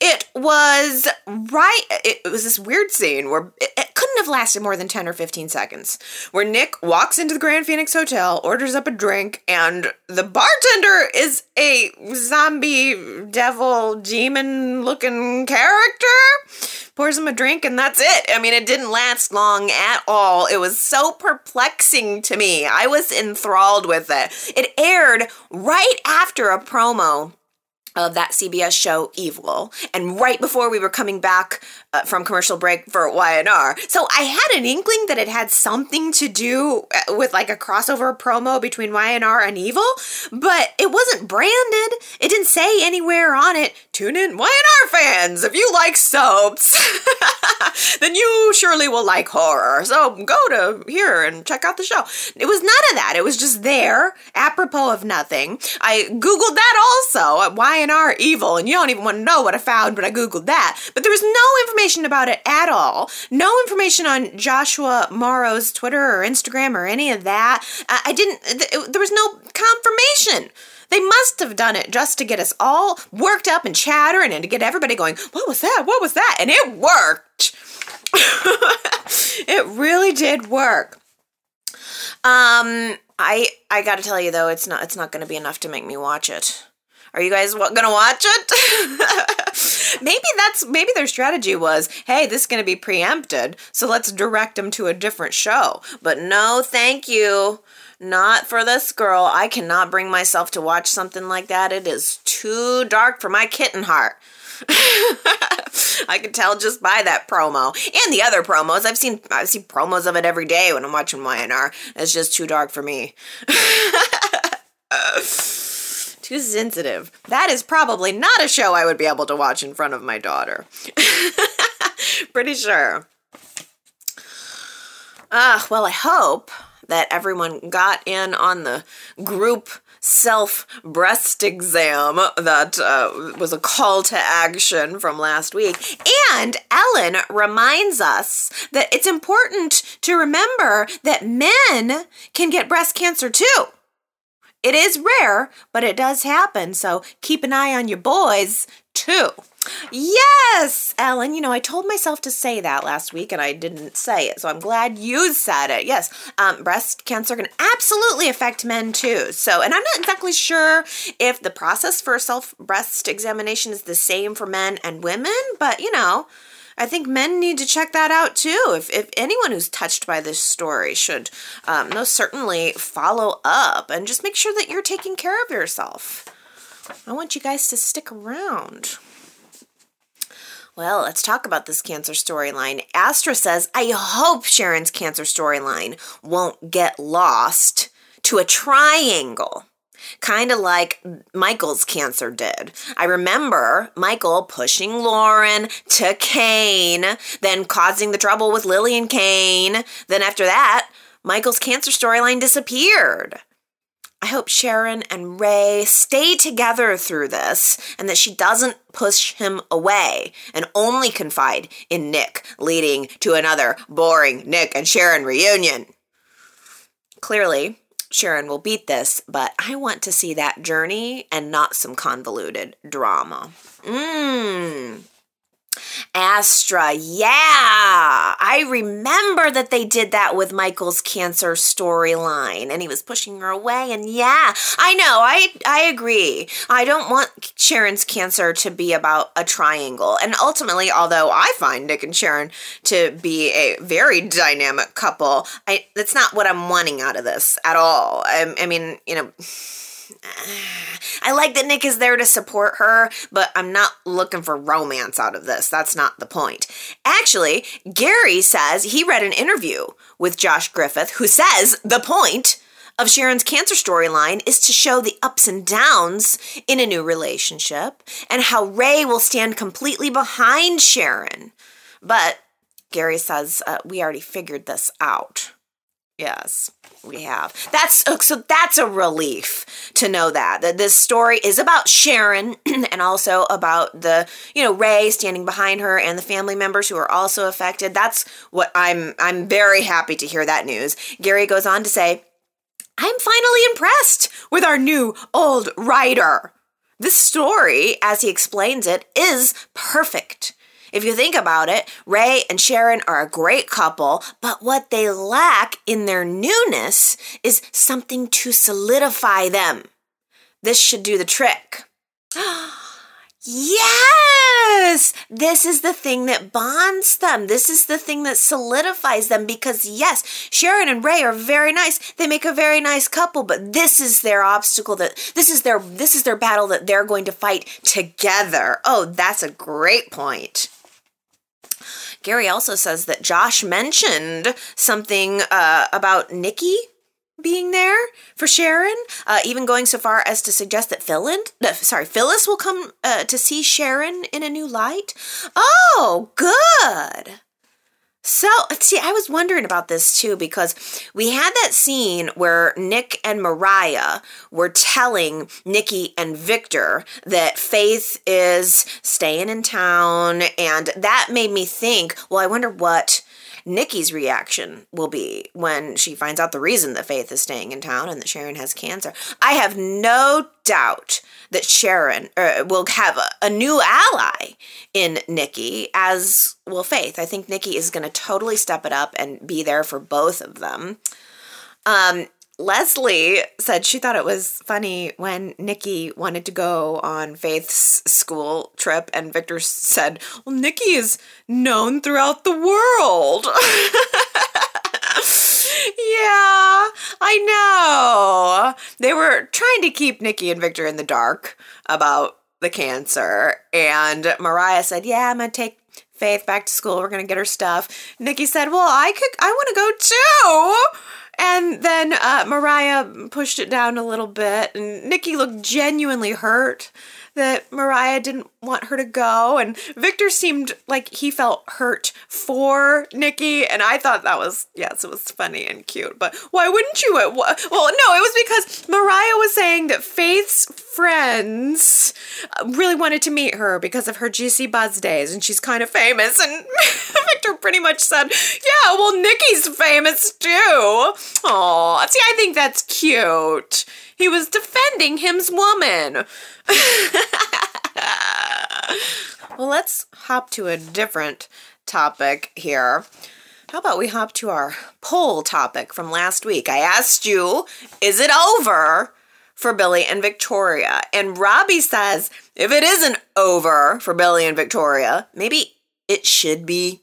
It was right. It, it was this weird scene where it, it couldn't have lasted more than ten or fifteen seconds. Where Nick walks into the Grand Phoenix Hotel, orders up a drink, and the bartender is a zombie devil demon looking character pours him a drink, and that's it. I mean, it didn't last long at all. It was so perplexing to me. I was enthralled with it. It aired right after a promo of that CBS show Evil, and right before we were coming back uh, from commercial break for Y&R. So I had an inkling that it had something to do uh, with like a crossover promo between Y&R and Evil, but it wasn't branded. It didn't say anywhere on it, tune in Y&R fans, if you like soaps, then you surely will like horror. So go to here and check out the show. It was none of that. It was just there, apropos of nothing. I Googled that also, Y&R Evil, and you don't even want to know what I found when I Googled that. But there was no information about it at all. No information on Joshua Morrow's Twitter or Instagram or any of that. I didn't, there was no confirmation. They must have done it just to get us all worked up and chattering and to get everybody going, what was that? What was that? And it worked. it really did work. Um, I I got to tell you though, it's not it's not going to be enough to make me watch it. Are you guys gonna watch it? maybe that's maybe their strategy was, hey, this is gonna be preempted, so let's direct them to a different show. But no, thank you. Not for this girl. I cannot bring myself to watch something like that. It is too dark for my kitten heart. I could tell just by that promo and the other promos. I've seen I've seen promos of it every day when I'm watching Y&R. It's just too dark for me. too sensitive. That is probably not a show I would be able to watch in front of my daughter. Pretty sure. Ah, uh, well, I hope that everyone got in on the group self breast exam that uh, was a call to action from last week. And Ellen reminds us that it's important to remember that men can get breast cancer too. It is rare, but it does happen. So keep an eye on your boys too. Yes, Ellen, you know, I told myself to say that last week and I didn't say it. So I'm glad you said it. Yes, um, breast cancer can absolutely affect men too. So, and I'm not exactly sure if the process for self breast examination is the same for men and women, but you know, I think men need to check that out too. If, if anyone who's touched by this story should um, most certainly follow up and just make sure that you're taking care of yourself. I want you guys to stick around. Well, let's talk about this cancer storyline. Astra says, I hope Sharon's cancer storyline won't get lost to a triangle kind of like Michael's cancer did. I remember Michael pushing Lauren to Kane, then causing the trouble with Lily and Kane. Then after that, Michael's cancer storyline disappeared. I hope Sharon and Rey stay together through this and that she doesn't push him away and only confide in Nick, leading to another boring Nick and Sharon reunion. Clearly, Sharon will beat this, but I want to see that journey and not some convoluted drama. Mmm. Astra, yeah. I remember that they did that with Michael's cancer storyline and he was pushing her away and yeah, I know. I I agree. I don't want Sharon's cancer to be about a triangle. And ultimately, although I find Nick and Sharon to be a very dynamic couple, I that's not what I'm wanting out of this at all. I, I mean, you know, I like that Nick is there to support her, but I'm not looking for romance out of this. That's not the point. Actually, Gary says he read an interview with Josh Griffith who says the point of Sharon's cancer storyline is to show the ups and downs in a new relationship and how Rey will stand completely behind Sharon. But Gary says uh, we already figured this out Yes, we have. That's uh, so that's a relief to know that that this story is about Sharon and also about the, you know, Rey standing behind her and the family members who are also affected. That's what I'm I'm very happy to hear that news. Gary goes on to say, "I'm finally impressed with our new old writer." This story, as he explains it, is perfect. If you think about it, Rey and Sharon are a great couple, but what they lack in their newness is something to solidify them. This should do the trick. Yes! This is the thing that bonds them. This is the thing that solidifies them because, yes, Sharon and Rey are very nice. They make a very nice couple, but this is their obstacle that this is their this is their battle that they're going to fight together. Oh, that's a great point. Gary also says that Josh mentioned something uh, about Nikki being there for Sharon, uh, even going so far as to suggest that Phil uh, sorry, Phyllis will come uh, to see Sharon in a new light. Oh, good. So, see, I was wondering about this too because we had that scene where Nick and Mariah were telling Nikki and Victor that Faith is staying in town, and that made me think, well, I wonder what Nikki's reaction will be when she finds out the reason that Faith is staying in town and that Sharon has cancer. I have no doubt that Sharon uh, will have a, a, new ally in Nikki, as will Faith. I think Nikki is going to totally step it up and be there for both of them. Um, Leslie said she thought it was funny when Nikki wanted to go on Faith's school trip, and Victor said, Well, Nikki is known throughout the world. yeah, I know. They were trying to keep Nikki and Victor in the dark about the cancer, and Mariah said, Yeah, I'm going to take Faith back to school. We're going to get her stuff. Nikki said, Well, I could, I want to go too. And then uh, Mariah pushed it down a little bit, and Nikki looked genuinely hurt that Mariah didn't want her to go. And Victor seemed like he felt hurt for Nikki. And I thought that was, yes, it was funny and cute. But why wouldn't you? Well, no, it was because Mariah was saying that Faith's friends uh, really wanted to meet her because of her Juicy Buzz days. And she's kind of famous. And Victor pretty much said, yeah, well, Nikki's famous too. Oh, see, I think that's cute. He was defending him's woman. well, let's hop to a different topic here. How about we hop to our poll topic from last week? I asked you, is it over for Billy and Victoria? And Robbie says, if it isn't over for Billy and Victoria, maybe it should be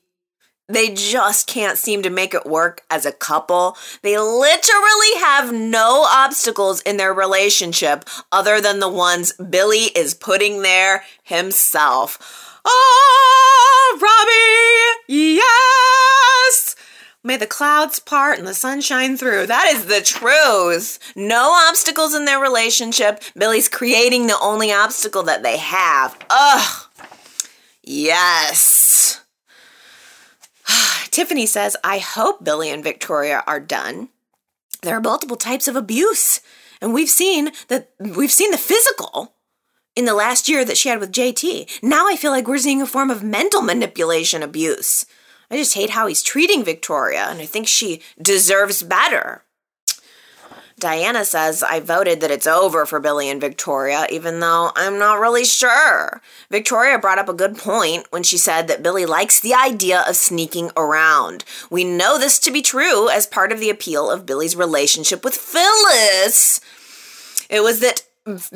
they just can't seem to make it work as a couple. They literally have no obstacles in their relationship other than the ones Billy is putting there himself. Oh, Robbie, yes! May the clouds part and the sun shine through. That is the truth. No obstacles in their relationship. Billy's creating the only obstacle that they have. Ugh. Yes. Tiffany says, I hope Billy and Victoria are done. There are multiple types of abuse, and we've seen that we've seen the physical in the last year that she had with JT. Now I feel like we're seeing a form of mental manipulation abuse. I just hate how he's treating Victoria, and I think she deserves better. Diana says, I voted that it's over for Billy and Victoria, even though I'm not really sure. Victoria brought up a good point when she said that Billy likes the idea of sneaking around. We know this to be true as part of the appeal of Billy's relationship with Phyllis. It was that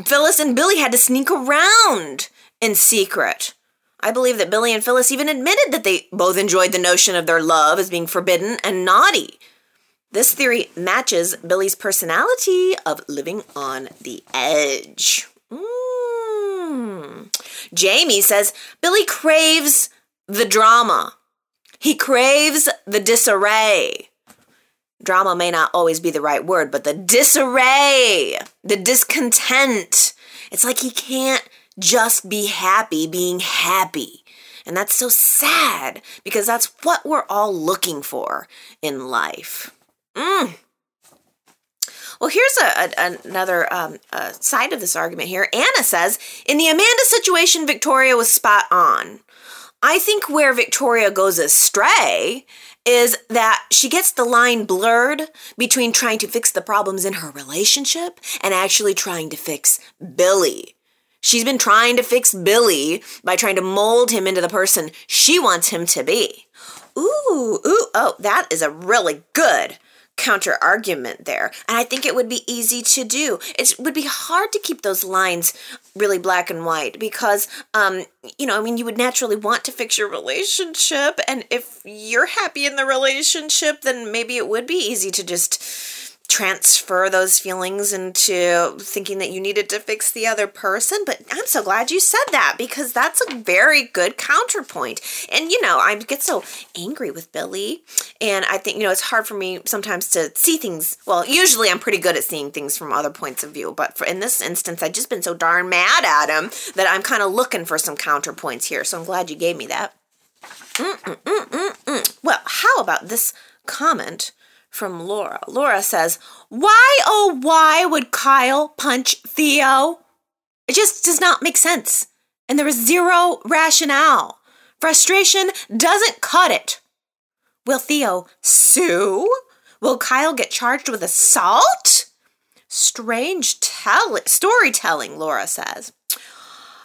Phyllis and Billy had to sneak around in secret. I believe that Billy and Phyllis even admitted that they both enjoyed the notion of their love as being forbidden and naughty. This theory matches Billy's personality of living on the edge. Mm. Jamie says Billy craves the drama. He craves the disarray. Drama may not always be the right word, but the disarray, the discontent. It's like he can't just be happy being happy. And that's so sad because that's what we're all looking for in life. Mm. Well, here's a, a another um, side of this argument here. Anna says, in the Amanda situation, Victoria was spot on. I think where Victoria goes astray is that she gets the line blurred between trying to fix the problems in her relationship and actually trying to fix Billy. She's been trying to fix Billy by trying to mold him into the person she wants him to be. Ooh, ooh, oh, that is a really good counter argument there. And I think it would be easy to do. It would be hard to keep those lines really black and white because, um, you know, I mean, you would naturally want to fix your relationship. And if you're happy in the relationship, then maybe it would be easy to just transfer those feelings into thinking that you needed to fix the other person. But I'm so glad you said that because that's a very good counterpoint. And, you know, I get so angry with Billy. And I think, you know, it's hard for me sometimes to see things. Well, usually I'm pretty good at seeing things from other points of view. But for, in this instance, I've just been so darn mad at him that I'm kind of looking for some counterpoints here. So I'm glad you gave me that. Mm-mm-mm-mm-mm. Well, how about this comment? From Laura. Laura says, Why, oh, why would Kyle punch Theo? It just does not make sense. And there is zero rationale. Frustration doesn't cut it. Will Theo sue? Will Kyle get charged with assault? Strange tell- storytelling, Laura says.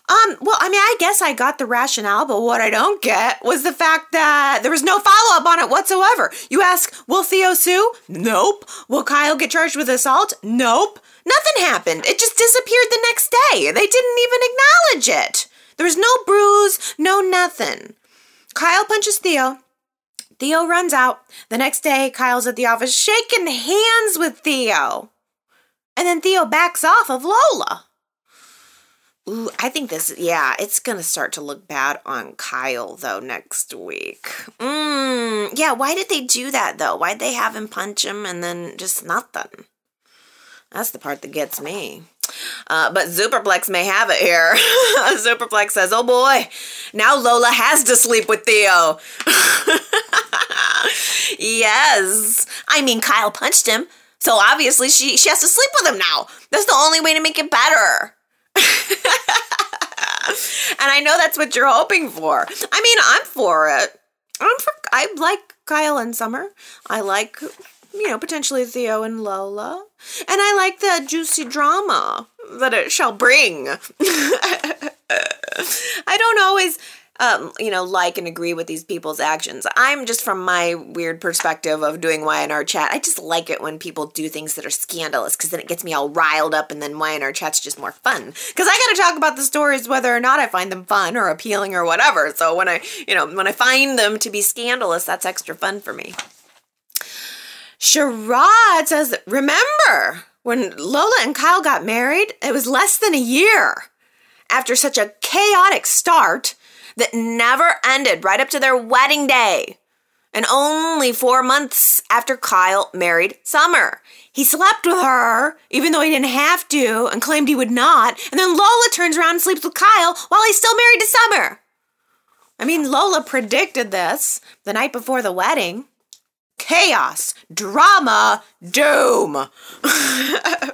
Um, well, I mean, I guess I got the rationale, but what I don't get was the fact that there was no follow up on it whatsoever. You ask, will Theo sue? Nope. Will Kyle get charged with assault? Nope. Nothing happened. It just disappeared the next day. They didn't even acknowledge it. There was no bruise, no nothing. Kyle punches Theo. Theo runs out. The next day, Kyle's at the office shaking hands with Theo. And then Theo backs off of Lola. Ooh, I think this, yeah, it's gonna start to look bad on Kyle though next week. Mm, yeah, why did they do that though? Why'd they have him punch him and then just nothing? That's the part that gets me. Uh, but Superplex may have it here. Superplex says, oh boy, now Lola has to sleep with Theo. yes. I mean, Kyle punched him, so obviously she, she has to sleep with him now. That's the only way to make it better. and I know that's what you're hoping for. I mean, I'm for it. I'm for. I like Kyle and Summer. I like, you know, potentially Theo and Lola, and I like the juicy drama that it shall bring. I don't always um, you know, like and agree with these people's actions. I'm just from my weird perspective of doing YNR chat. I just like it when people do things that are scandalous because then it gets me all riled up and then YNR chat's just more fun. Because I got to talk about the stories whether or not I find them fun or appealing or whatever. So when I, you know, when I find them to be scandalous, that's extra fun for me. Sherrod says, remember when Lola and Kyle got married? It was less than a year. After such a chaotic start, that never ended right up to their wedding day. And only four months after Kyle married Summer. He slept with her, even though he didn't have to, and claimed he would not. And then Lola turns around and sleeps with Kyle while he's still married to Summer. I mean, Lola predicted this the night before the wedding. Chaos, drama, doom.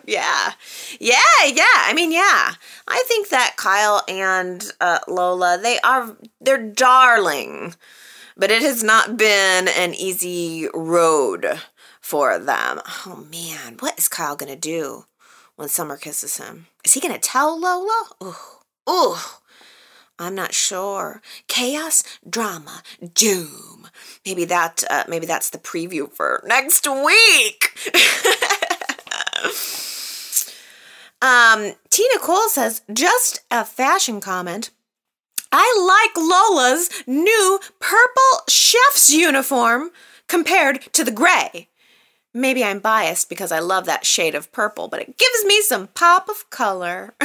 yeah. Yeah, yeah. I mean, yeah. I think that Kyle and uh, Lola, they are they're darling, but it has not been an easy road for them. Oh man, what is Kyle gonna do when Summer kisses him? Is he gonna tell Lola? Ooh, ooh. I'm not sure. Chaos, drama, doom. Maybe that. Uh, maybe that's the preview for next week. Um, Tina Cole says, just a fashion comment. I like Lola's new purple chef's uniform compared to the gray. Maybe I'm biased because I love that shade of purple, but it gives me some pop of color.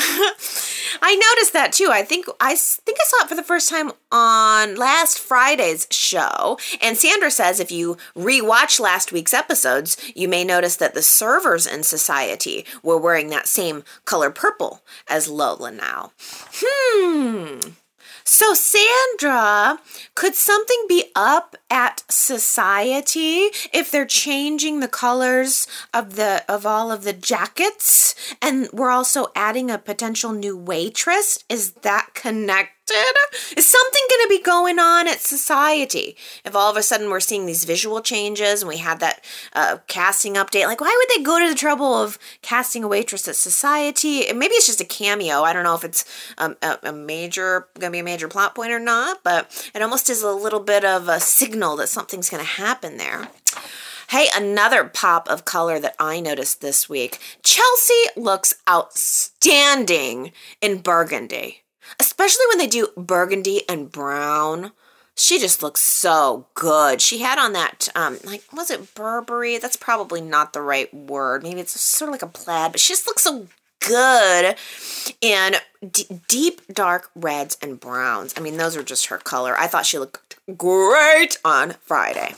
I noticed that too. I think I think I saw it for the first time on last Friday's show. And Sandra says if you rewatch last week's episodes, you may notice that the servers in society were wearing that same color purple as Lola now. Hmm. So, Sandra, could something be up at society if they're changing the colors of the of all of the jackets and we're also adding a potential new waitress? Is that connected? Is something going to be going on at society? If all of a sudden we're seeing these visual changes and we had that uh, casting update, like why would they go to the trouble of casting a waitress at society? Maybe it's just a cameo. I don't know if it's um, a, a major, going to be a major plot point or not, but it almost is a little bit of a signal that something's going to happen there. Hey, another pop of color that I noticed this week. Chelsea looks outstanding in burgundy especially when they do burgundy and brown. She just looks so good. She had on that, um, like, was it Burberry? That's probably not the right word. Maybe it's sort of like a plaid, but she just looks so good in d- deep dark reds and browns. I mean, those are just her color. I thought she looked great on Friday.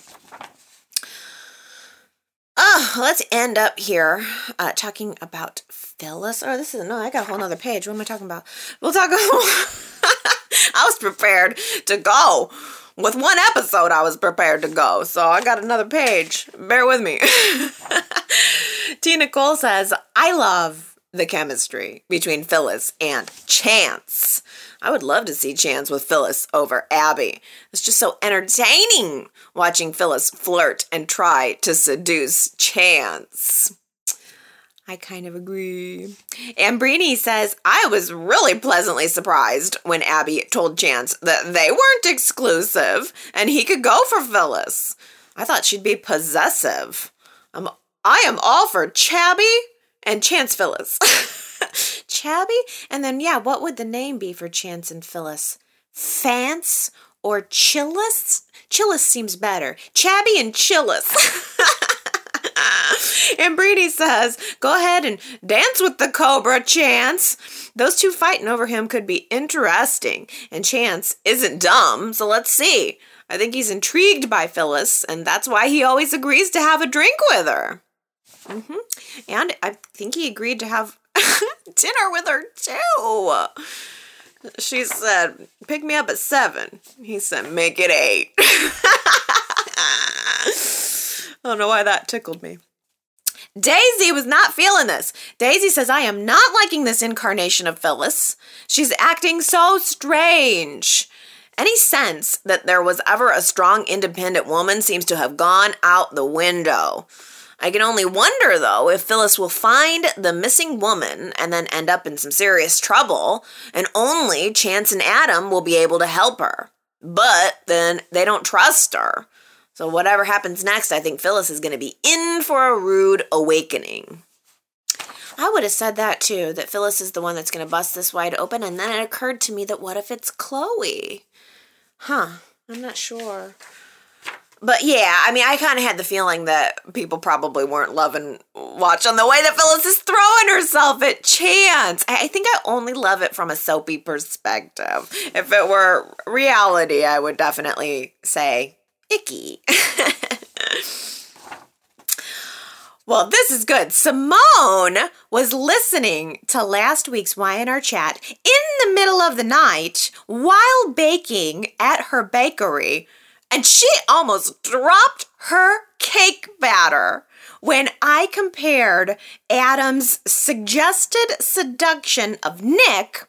Oh, let's end up here uh, talking about Phyllis. Oh, this is no, I got a whole other page. What am I talking about? We'll talk. I was prepared to go with one episode. I was prepared to go, so I got another page. Bear with me. Tina Cole says, "I love the chemistry between Phyllis and Chance." I would love to see Chance with Phyllis over Abby. It's just so entertaining watching Phyllis flirt and try to seduce Chance. I kind of agree. Ambrini says, I was really pleasantly surprised when Abby told Chance that they weren't exclusive and he could go for Phyllis. I thought she'd be possessive. I'm, I am all for Chabby and Chance Phyllis. Chabby? And then, yeah, what would the name be for Chance and Phyllis? Fance or Chillis? Chillis seems better. Chabby and Chillis. and Brady says, Go ahead and dance with the Cobra, Chance. Those two fighting over him could be interesting. And Chance isn't dumb, so let's see. I think he's intrigued by Phyllis, and that's why he always agrees to have a drink with her. Mm-hmm. And I think he agreed to have dinner with her too. She said, pick me up at seven. He said, make it eight. I don't know why that tickled me. Daisy was not feeling this. Daisy says, I am not liking this incarnation of Phyllis. She's acting so strange. Any sense that there was ever a strong, independent woman seems to have gone out the window. I can only wonder, though, if Phyllis will find the missing woman and then end up in some serious trouble, and only Chance and Adam will be able to help her. But then they don't trust her. So, whatever happens next, I think Phyllis is going to be in for a rude awakening. I would have said that too, that Phyllis is the one that's going to bust this wide open, and then it occurred to me that what if it's Chloe? Huh, I'm not sure but yeah, I mean, I kind of had the feeling that people probably weren't loving watching the way that Phyllis is throwing herself at Chance. I think I only love it from a soapy perspective. If it were reality, I would definitely say icky. well, this is good. Simone was listening to last week's YNR chat in the middle of the night while baking at her bakery and she almost dropped her cake batter when I compared Adam's suggested seduction of Nick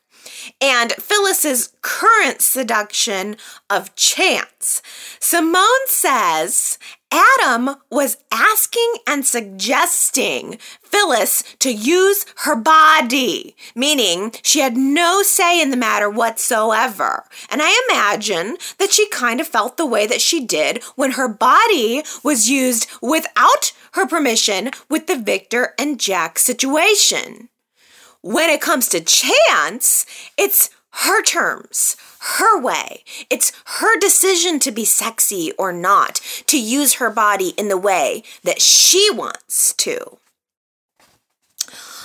and Phyllis's current seduction of Chance. Simone says Adam was asking and suggesting Phyllis to use her body, meaning she had no say in the matter whatsoever. And I imagine that she kind of felt the way that she did when her body was used without her permission with the Victor and Jack situation. When it comes to Chance, it's her terms, her way. It's her decision to be sexy or not, to use her body in the way that she wants to.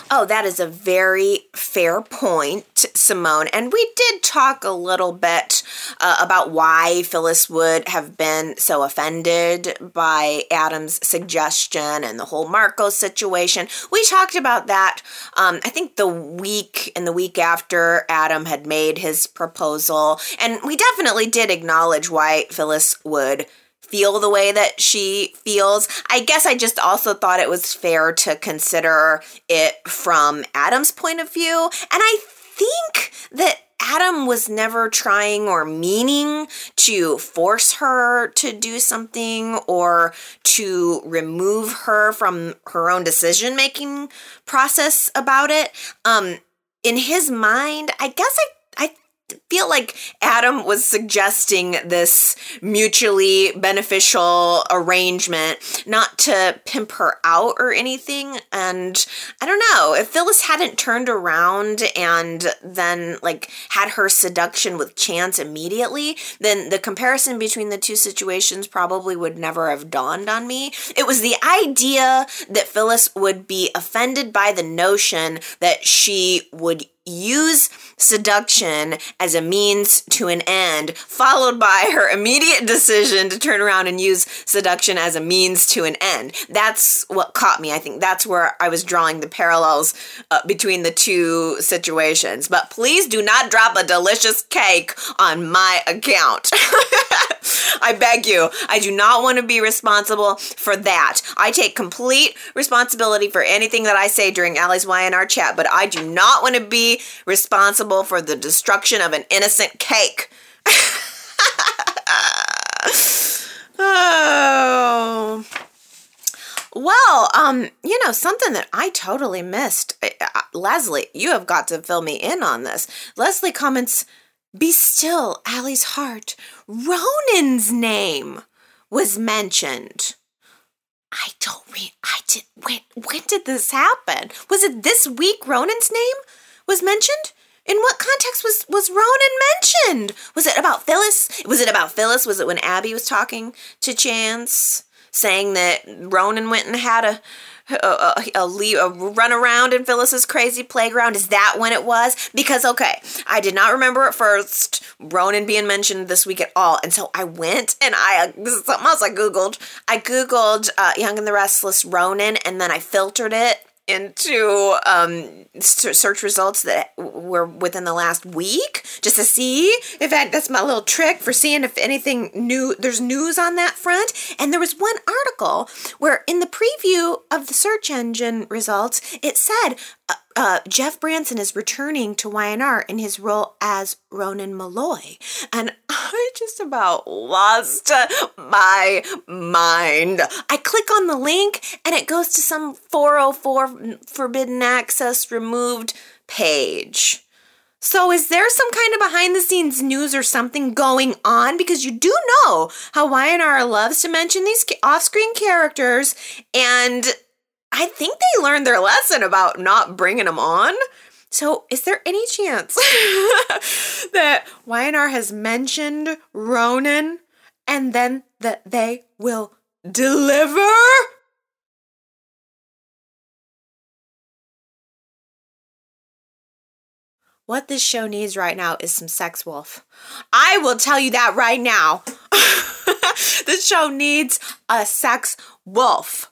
Oh, that is a very fair point, Simone. And we did talk a little bit uh, about why Phyllis would have been so offended by Adam's suggestion and the whole Marco situation. We talked about that, um, I think, the week and the week after Adam had made his proposal. And we definitely did acknowledge why Phyllis would feel the way that she feels. I guess I just also thought it was fair to consider it from Adam's point of view. And I think that Adam was never trying or meaning to force her to do something or to remove her from her own decision making process about it. Um, in his mind, I guess I feel like Adam was suggesting this mutually beneficial arrangement, not to pimp her out or anything. And I don't know, if Phyllis hadn't turned around and then like had her seduction with Chance immediately, then the comparison between the two situations probably would never have dawned on me. It was the idea that Phyllis would be offended by the notion that she would use seduction as a means to an end, followed by her immediate decision to turn around and use seduction as a means to an end. That's what caught me. I think that's where I was drawing the parallels uh, between the two situations. But please do not drop a delicious cake on my account. I beg you. I do not want to be responsible for that. I take complete responsibility for anything that I say during Allie's YNR chat, but I do not want to be responsible for the destruction of an innocent cake. oh. Well, um, you know, something that I totally missed. Uh, Leslie, you have got to fill me in on this. Leslie comments, Be still, Allie's heart. Ronan's name was mentioned. I don't read. I did. When, when did this happen? Was it this week Ronan's name was mentioned? In what context was was Ronan mentioned? Was it about Phyllis? Was it about Phyllis? Was it when Abby was talking to Chance, saying that Ronan went and had a a, a, a, run around in Phyllis's crazy playground? Is that when it was? Because, okay, I did not remember at first Ronan being mentioned this week at all. And so I went and I, something else I Googled. I Googled uh, Young and the Restless Ronan and then I filtered it into um, search results that were within the last week just to see if that, that's my little trick for seeing if anything new there's news on that front. And there was one article where in the preview of the search engine results it said uh, uh, Jeff Branson is returning to YNR in his role as Ronan Malloy. And I just about lost my mind. I click on the link and it goes to some 404 forbidden access removed page. So, is there some kind of behind the scenes news or something going on? Because you do know how YNR loves to mention these off screen characters, and I think they learned their lesson about not bringing them on. So, is there any chance that YNR has mentioned Ronan and then that they will deliver? What this show needs right now is some sex wolf. I will tell you that right now. this show needs a sex wolf.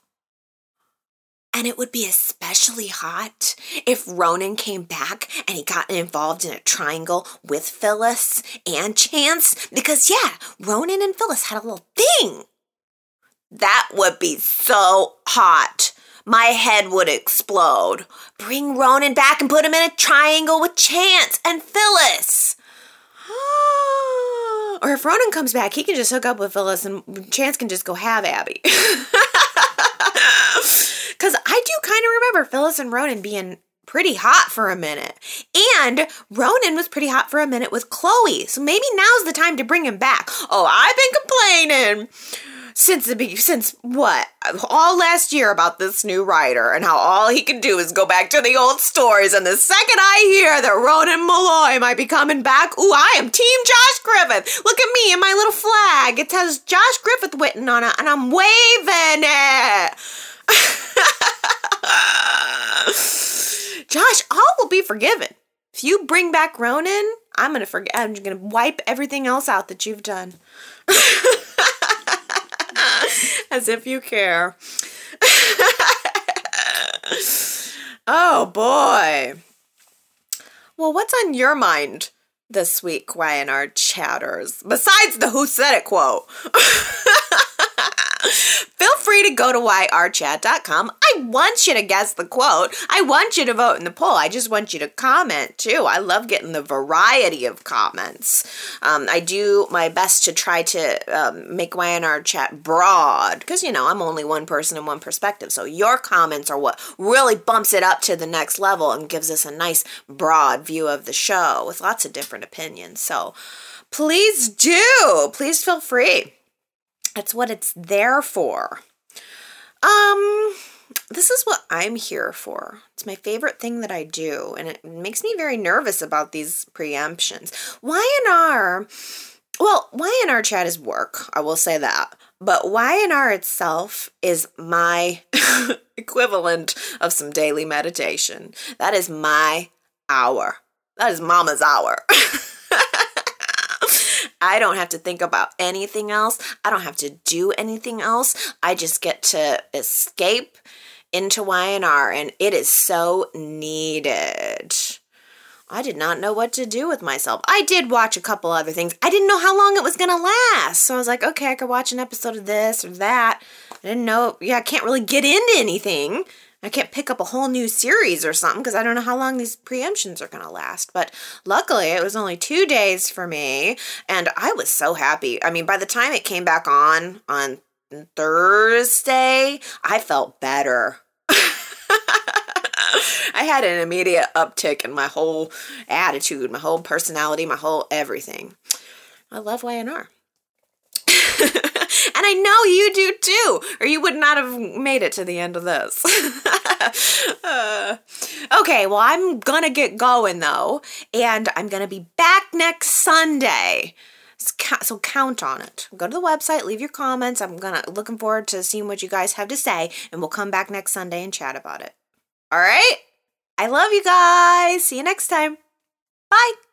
And it would be especially hot if Ronan came back and he got involved in a triangle with Phyllis and Chance. Because, yeah, Ronan and Phyllis had a little thing. That would be so hot. My head would explode. Bring Ronan back and put him in a triangle with Chance and Phyllis. or if Ronan comes back, he can just hook up with Phyllis and Chance can just go have Abby. Because I do kind of remember Phyllis and Ronan being pretty hot for a minute. And Ronan was pretty hot for a minute with Chloe. So maybe now's the time to bring him back. Oh, I've been complaining since the beginning, since what? All last year about this new writer and how all he can do is go back to the old stories. And the second I hear that Ronan Malloy might be coming back, ooh, I am Team Josh Griffith. Look at me and my little flag. It says Josh Griffith written on it, and I'm waving it. forgiven. If you bring back Ronan, I'm gonna forget. I'm gonna wipe everything else out that you've done. As if you care. oh boy. Well, what's on your mind this week, YNR chatters? Besides the Who Said It quote. Feel free to go to yrchat.com. I want you to guess the quote. I want you to vote in the poll. I just want you to comment too. I love getting the variety of comments. Um, I do my best to try to um, make YNR chat broad because, you know, I'm only one person and one perspective. So your comments are what really bumps it up to the next level and gives us a nice broad view of the show with lots of different opinions. So please do. Please feel free. That's what it's there for. Um, this is what I'm here for. It's my favorite thing that I do, and it makes me very nervous about these preemptions. YNR, well, YNR chat is work, I will say that. But YNR itself is my equivalent of some daily meditation. That is my hour. That is mama's hour. I don't have to think about anything else. I don't have to do anything else. I just get to escape into YNR, and it is so needed. I did not know what to do with myself. I did watch a couple other things. I didn't know how long it was going to last. So I was like, okay, I could watch an episode of this or that. I didn't know, yeah, I can't really get into anything. I can't pick up a whole new series or something because I don't know how long these preemptions are going to last. But luckily, it was only two days for me, and I was so happy. I mean, by the time it came back on on Thursday, I felt better. I had an immediate uptick in my whole attitude, my whole personality, my whole everything. I love YNR. And I know you do too, or you would not have made it to the end of this. uh, okay, well, I'm gonna get going though, and I'm gonna be back next Sunday. So count on it. Go to the website, leave your comments. I'm gonna looking forward to seeing what you guys have to say, and we'll come back next Sunday and chat about it. All right? I love you guys. See you next time. Bye.